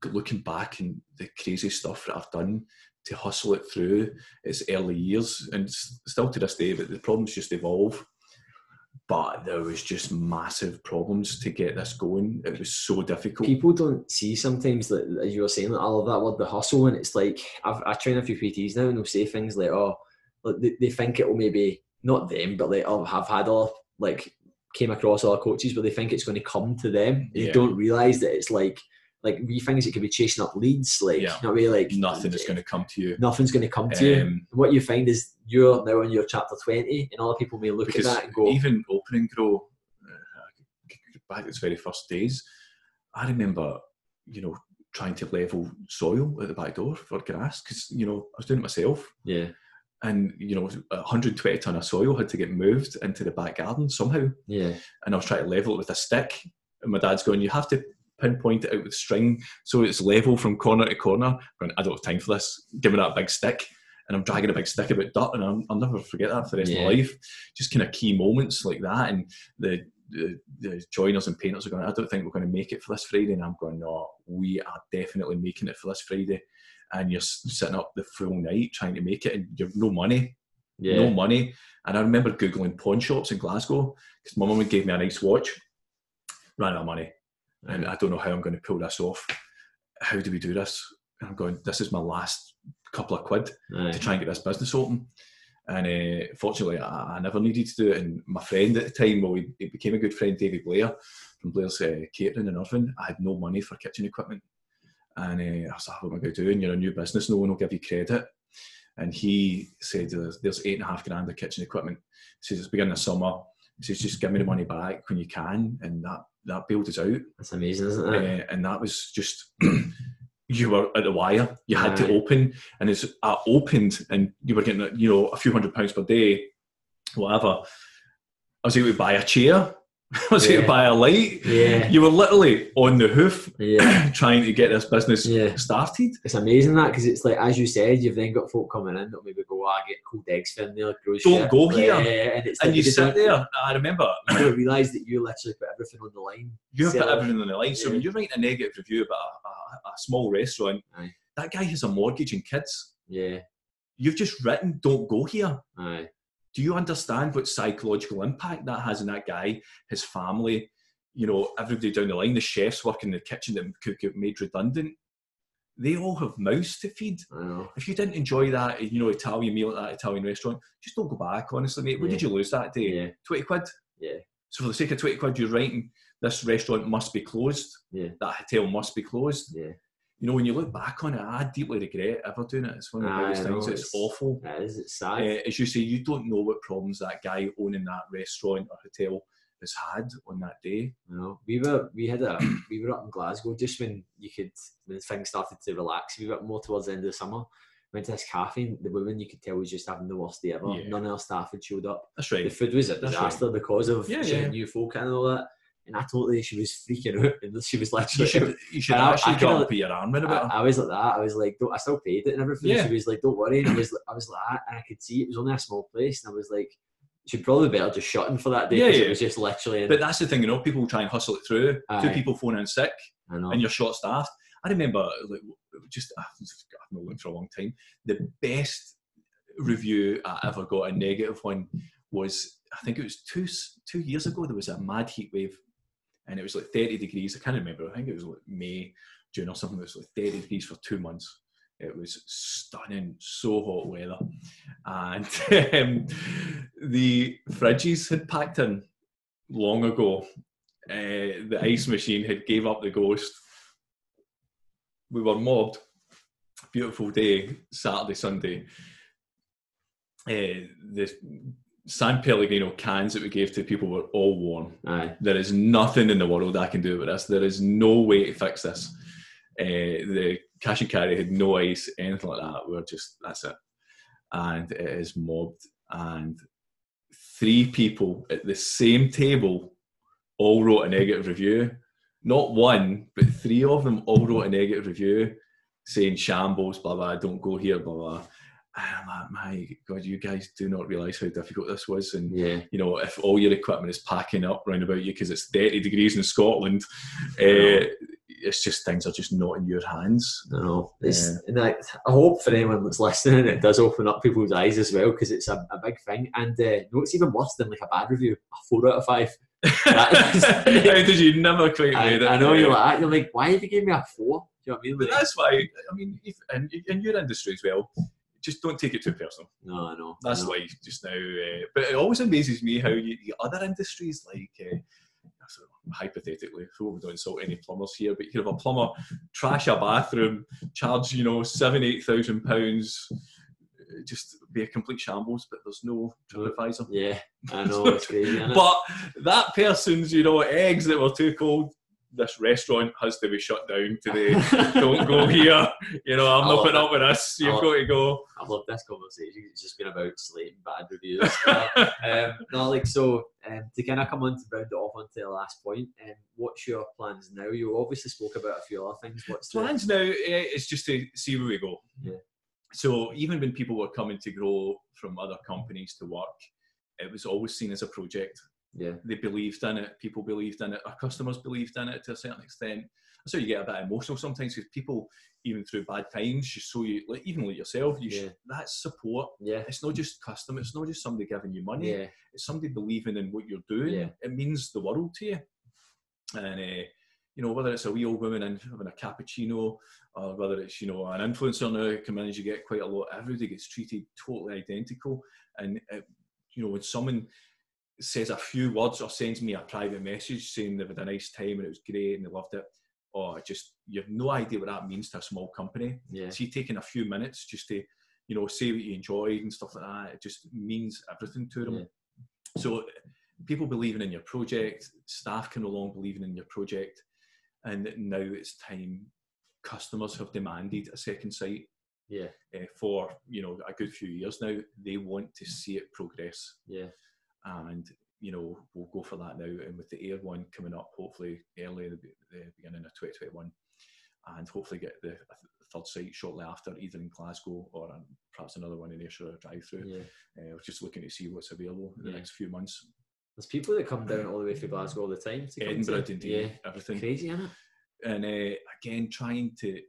looking back and the crazy stuff that I've done to hustle it through its early years and still to this day, but the problems just evolve. But there was just massive problems to get this going. It was so difficult. people don't see sometimes that as you were saying, I love that word, the hustle, and it's like I've, I train a few PTs now, and they'll say things like, "Oh, like they, they think it will maybe not them, but like oh, have had all like came across other coaches, but they think it's going to come to them. They Yeah. don't realize that it's like like we things that could be chasing up leads, like Yeah. a way, like Nothing is going to come to you. nothing's going to come to you. Um, What you find is you're now in your chapter twenty, and other people may look at that and go, even opening Gro uh, back its very first days i remember you know trying to level soil at the back door for grass because you know i was doing it myself "Yeah, and you know 120 ton of soil had to get moved into the back garden somehow yeah, and i was trying to level it with a stick and my dad's going you have to pinpoint it out with string so it's level from corner to corner going i don't have time for this give me that big stick and I'm dragging a big stick about dirt, and I'll, I'll never forget that for the rest of my life. Just kind of key moments like that, and the, the the joiners and painters are going. I don't think we're going to make it for this Friday, and I'm going. No, we are definitely making it for this Friday. And you're sitting up the full night trying to make it, and you've no money, yeah, no money. And I remember googling pawn shops in Glasgow because my mum gave me a nice watch, ran out of money, and I don't know how I'm going to pull this off. How do we do this? And I'm going. This is my last couple of quid to try and get this business open. And uh, fortunately, I, I never needed to do it. And my friend at the time, well, he, he became a good friend, David Blair from Blair's uh, Catering in Irvine. I had no money for kitchen equipment. And uh, I said, what am I going to do? And you're a new business, no one will give you credit. And he said, there's, there's eight and a half grand of kitchen equipment. He says, it's beginning of summer. He says, just give me the money back when you can. And that, that bailed us out. That's amazing, isn't it? Uh, and that was just you were at the wire. You had Aye. to open, and it's I opened, and you were getting you know a few hundred pounds per day, whatever. I was able to buy a chair. I was Yeah. to buy a light. Yeah. You were literally on the hoof Yeah. trying to get this business Yeah. started. It's amazing that because it's like as you said, you've then got folk coming in that maybe go, "Ah, I get cold eggs from there, gross Don't shit." go here. Yeah, and it's And like you they sit there. I remember You realise that you literally put everything on the line. you have put everything on the line. So when you're writing a negative review about a, a, a small restaurant, Aye. that guy has a mortgage and kids. Yeah, You've just written, "Don't go here." aye, do you understand what psychological impact that has on that guy, his family, you know, everybody down the line, the chefs working in the kitchen that could get made redundant? They all have mouths to feed. I know. If you didn't enjoy that, you know, Italian meal at that Italian restaurant, just don't go back, honestly, mate. What did you lose that day? Yeah, 20 quid? Yeah. So for the sake of 20 quid, you're writing, this restaurant must be closed. Yeah. That hotel must be closed. yeah. You know, when you look back on it, I deeply regret ever doing it. It's one of the biggest know, things. It's, it's- awful. It is. It's Uh, sad. as you say, you don't know what problems that guy owning that restaurant or hotel has had on that day. You know, we were we had a we were up in Glasgow just when you could when things started to relax a wee bit more towards the end of the summer. Went to this cafe. and The woman you could tell was just having the worst day ever. Yeah. None of our staff had showed up. That's right. The food was a disaster because of Yeah, yeah. new folk and all that. And I totally she was freaking out and she was You should, you should I- I actually go and put your arm in a bit. I, I was like that. I was like, don't, I still paid it and everything. Yeah. She was like, don't worry. And I was, I was like that, and I could see it was only a small place, and I was like, she'd probably better just shut in for that day Yeah, yeah. it was just literally. but that's the thing, you know, people try and hustle it through. Two people phone in sick I know. and you're short staffed. I remember, like, just, I've not looked for a long time, the best review I ever got, a negative one, was I think it was two two years ago. There was a mad heat wave, and it was like 30 degrees. I can't remember. I think it was like May, June or something. It was like 30 degrees for two months. It was stunning, so hot weather, and um, the fridges had packed in long ago. Uh, the ice machine had gave up the ghost. We were mobbed. Beautiful day, Saturday, Sunday. Uh, the San Pellegrino cans that we gave to people were all worn. Aye. There is nothing in the world I can do with this. There is no way to fix this. Uh, the cash and carry had no ice, anything like that. We were just that's it, and it is mobbed. And three people at the same table all wrote a negative review. Not one, but three of them all wrote a negative review saying shambles, blah blah. Don't go here, blah blah. I'm like, my God, you guys do not realise how difficult this was. And Yeah. you know, if all your equipment is packing up round about you because it's 30 degrees in Scotland, uh, it's just things are just not in your hands. I know. It's, and I, I hope for anyone that's listening, it does open up people's eyes as well because it's a, a big thing. And uh, no, it's even worse than like a bad review. A four out of five. Is- How did you never quite I? I know you're like. You're like, why have you given me a four? Do you know what I mean? But Like, that's why, I mean, if, in, in your industry as well, just don't take it too personal. no, I know. That's know. why just now. Uh, but it always amazes me how you, the other industries, like uh, so hypothetically, so we don't insult any plumbers here, but you have a plumber trash a bathroom, charge you know seven, eight thousand pounds, uh, just be a complete shambles. But there's no TripAdvisor. Yeah, I know. It's crazy? But that person's, you know, eggs that were too cold. This restaurant has to be shut down today. Don't go here. You know, I'm I not putting it. up with this. You've got to go. I love this conversation. It's just been about slating bad reviews. um, no, like so. Um, to kind of come on to round it off onto the last point. Um, what's your plans now? You obviously spoke about a few other things. What's the plans now eh, is just to see where we go. Yeah. So even when people were coming to Gro from other companies to work, it was always seen as a project. Yeah, They believed in it. People believed in it. Our customers believed in it to a certain extent. So you get a bit emotional sometimes because people, even through bad times, you show you, like even like yourself, you Yeah. sh- that's support. yeah, It's not just custom. It's not just somebody giving you money. yeah, It's somebody believing in what you're doing. Yeah. It means the world to you. And uh, you know whether it's a wee old woman and having a cappuccino, or whether it's you know an influencer now coming in, as you get quite a lot. Everybody gets treated totally identical. And uh, you know when someone says a few words or sends me a private message saying they've had a nice time and it was great and they loved it, or just you have no idea what that means to a small company. yeah, So you taking a few minutes just to, you know, say what you enjoyed and stuff like that. It just means everything to them. Yeah. So people believing in your project, staff can no longer believing in your project, and now it's time. Customers have demanded a second site yeah, uh, for you know a good few years now. They want to see it progress, yeah, and you know we'll go for that now. And with the Ayr one coming up, hopefully early the, the beginning of 2021, and hopefully get the third site shortly after, either in Glasgow or perhaps another one in Ayrshire or drive through. yeah. Uh, we're just looking to see what's available in the Yeah. next few months. There's people that come down all the way from Glasgow all the time. To Edinburgh, to, Dundee, yeah, everything. crazy, isn't it? And uh, again, trying to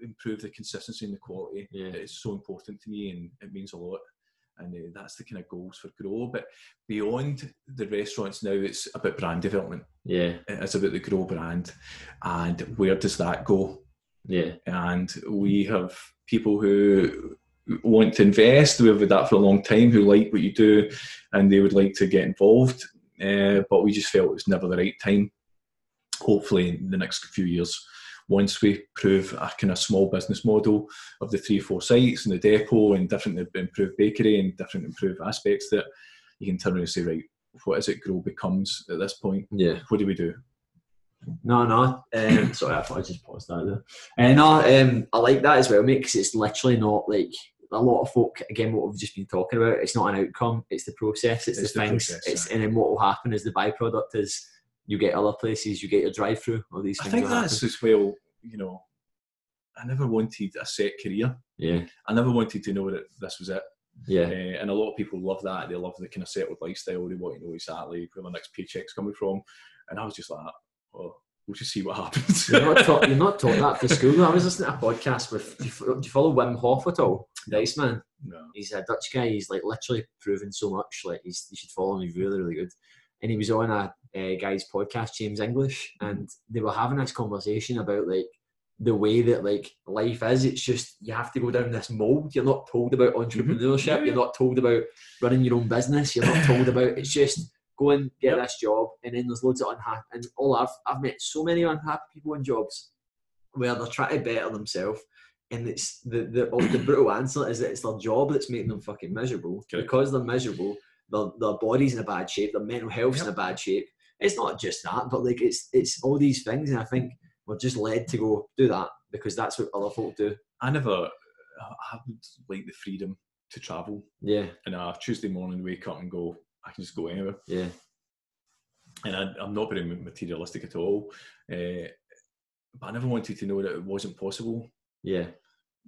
improve the consistency and the quality Yeah. is so important to me and it means a lot. And uh, that's the kind of goals for Gro. But beyond the restaurants now, it's about brand development. Yeah, It's about the Gro brand. And where does that go? yeah, and we have people who want to invest. We've had that for a long time who like what you do and they would like to get involved, uh, but we just felt it was never the right time. Hopefully, in the next few years, once we prove a kind of small business model of the three, or four sites and the depot and different improved bakery and different improved aspects, that you can turn around and say, right, what is it Gro becomes at this point? yeah. What do we do? No, no. Um, sorry, I thought I just paused that there. Uh, no, um, I like that as well, mate, because it's literally not like a lot of folk. Again, what we've just been talking about, it's not an outcome; it's the process, it's, It's the the things. process, it's yeah. and then what will happen is the byproduct is you get other places, you get your drive-through, all these I things. think will that's happen. as well, you know, I never wanted a set career. yeah, I never wanted to know that this was it. yeah, Uh, and a lot of people love that. They love the kind of settled lifestyle. They want to know exactly where the next paycheck's coming from. And I was just like, oh, we'll just see what happens. You're not, taught, you're not taught that for school. I was listening to a podcast with. Do you, follow Wim Hof at all? The Iceman. no. He's a Dutch guy. He's like literally proven so much. Like he's, you should follow him. He's really, really good. And he was on a uh, guy's podcast, James English, and they were having this conversation about like the way that like life is. It's just you have to go down this mold. You're not told about entrepreneurship. Yeah, yeah. You're not told about running your own business. You're not told about. It's just go and get Yep. this job, and then there's loads of unhappy. And all I've I've met so many unhappy people in jobs where they're trying to better themselves. And it's the, the the brutal answer is that it's their job that's making them fucking miserable. Correct. Because they're miserable, their, their body's in a bad shape, their mental health's in a bad shape. It's not just that, but like it's it's all these things, and I think we're just led to go do that because that's what other folk do. I never, I would like the freedom to travel. Yeah, And a Tuesday morning, wake up and go, I can just go anywhere. yeah, and I, I'm not very materialistic at all. Uh, but I never wanted to know that it wasn't possible. yeah,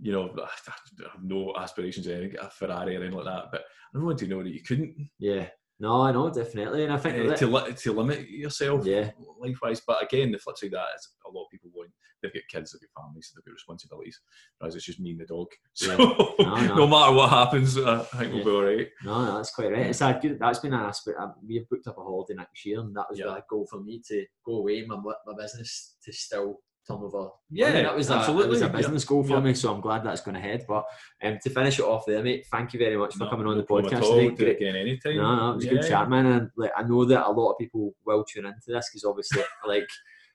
You know, I have no aspirations of anything, a Ferrari or anything like that. But Wanted to know that you couldn't yeah. No, I know definitely, and I think uh, to li- to limit yourself yeah, life wise. But again, the flip side of that is a lot of people want they've got kids, they've got families, they've got responsibilities. Whereas it's just me and the dog. So Yeah. No, no. no matter what happens, I think Yeah. we'll be all right. No, no, that's quite right. It's a good. That's been an aspect. We've booked up a holiday next year, and that was Yeah. a goal for me to go away. My my business to still turn over. Yeah, money. that was absolutely. That was a Yeah. business goal for Yeah. me. So I'm glad that's going ahead. But um, to finish it off there, mate. Thank you very much for No- coming on the podcast today. Do it again anytime. No, no, it was a Yeah. good chat, man. And like, I know that a lot of people will tune into this because obviously, like,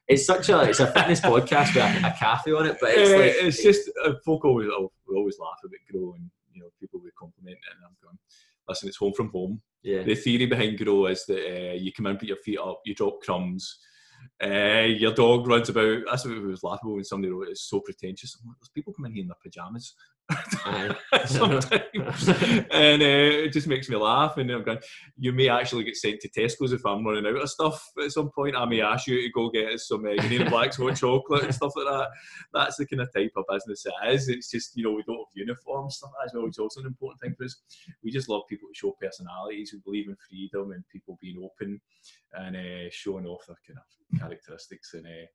it's such a it's a fitness podcast with a, a cafe on it, but it's like it's just uh, folk always we always laugh about Gro and you know people would compliment it and I'm going listen it's home from home yeah, the theory behind Gro is that uh, you come in put your feet up you drop crumbs uh, your dog runs about that's what it was laughable when somebody wrote it's so pretentious like, there's people come in here in their pajamas. Sometimes and uh, it just makes me laugh and I'm going you may actually get sent to Tesco's if I'm running out of stuff at some point. I may ask you to go get us some uh, Canadian Black's hot chocolate and stuff like that. That's the kind of type of business it is. It's just you know we don't have uniforms stuff as well which is also an important thing for us. We just love people to show personalities. We believe in freedom and people being open and uh, showing off their kind of characteristics and uh,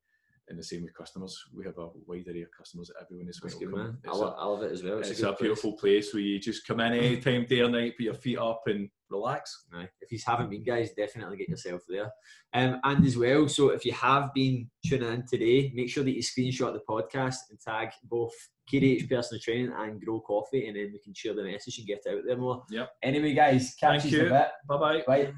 and the same with customers we have a wide array of customers that everyone is welcome man. I, It's lo- a- I love it as well. it's, It's, a, place. beautiful place where you just come in any time, day or night, put your feet up and relax. Aye. If you haven't been, guys, definitely get yourself there. Um, and as well, so if you have been tuning in today, make sure that you screenshot the podcast and tag both KDH Personal Training and Gro Coffee, and then we can share the message and get out there more. Yep. Anyway, guys, catch Thank you in a you. bit. Bye bye. Bye.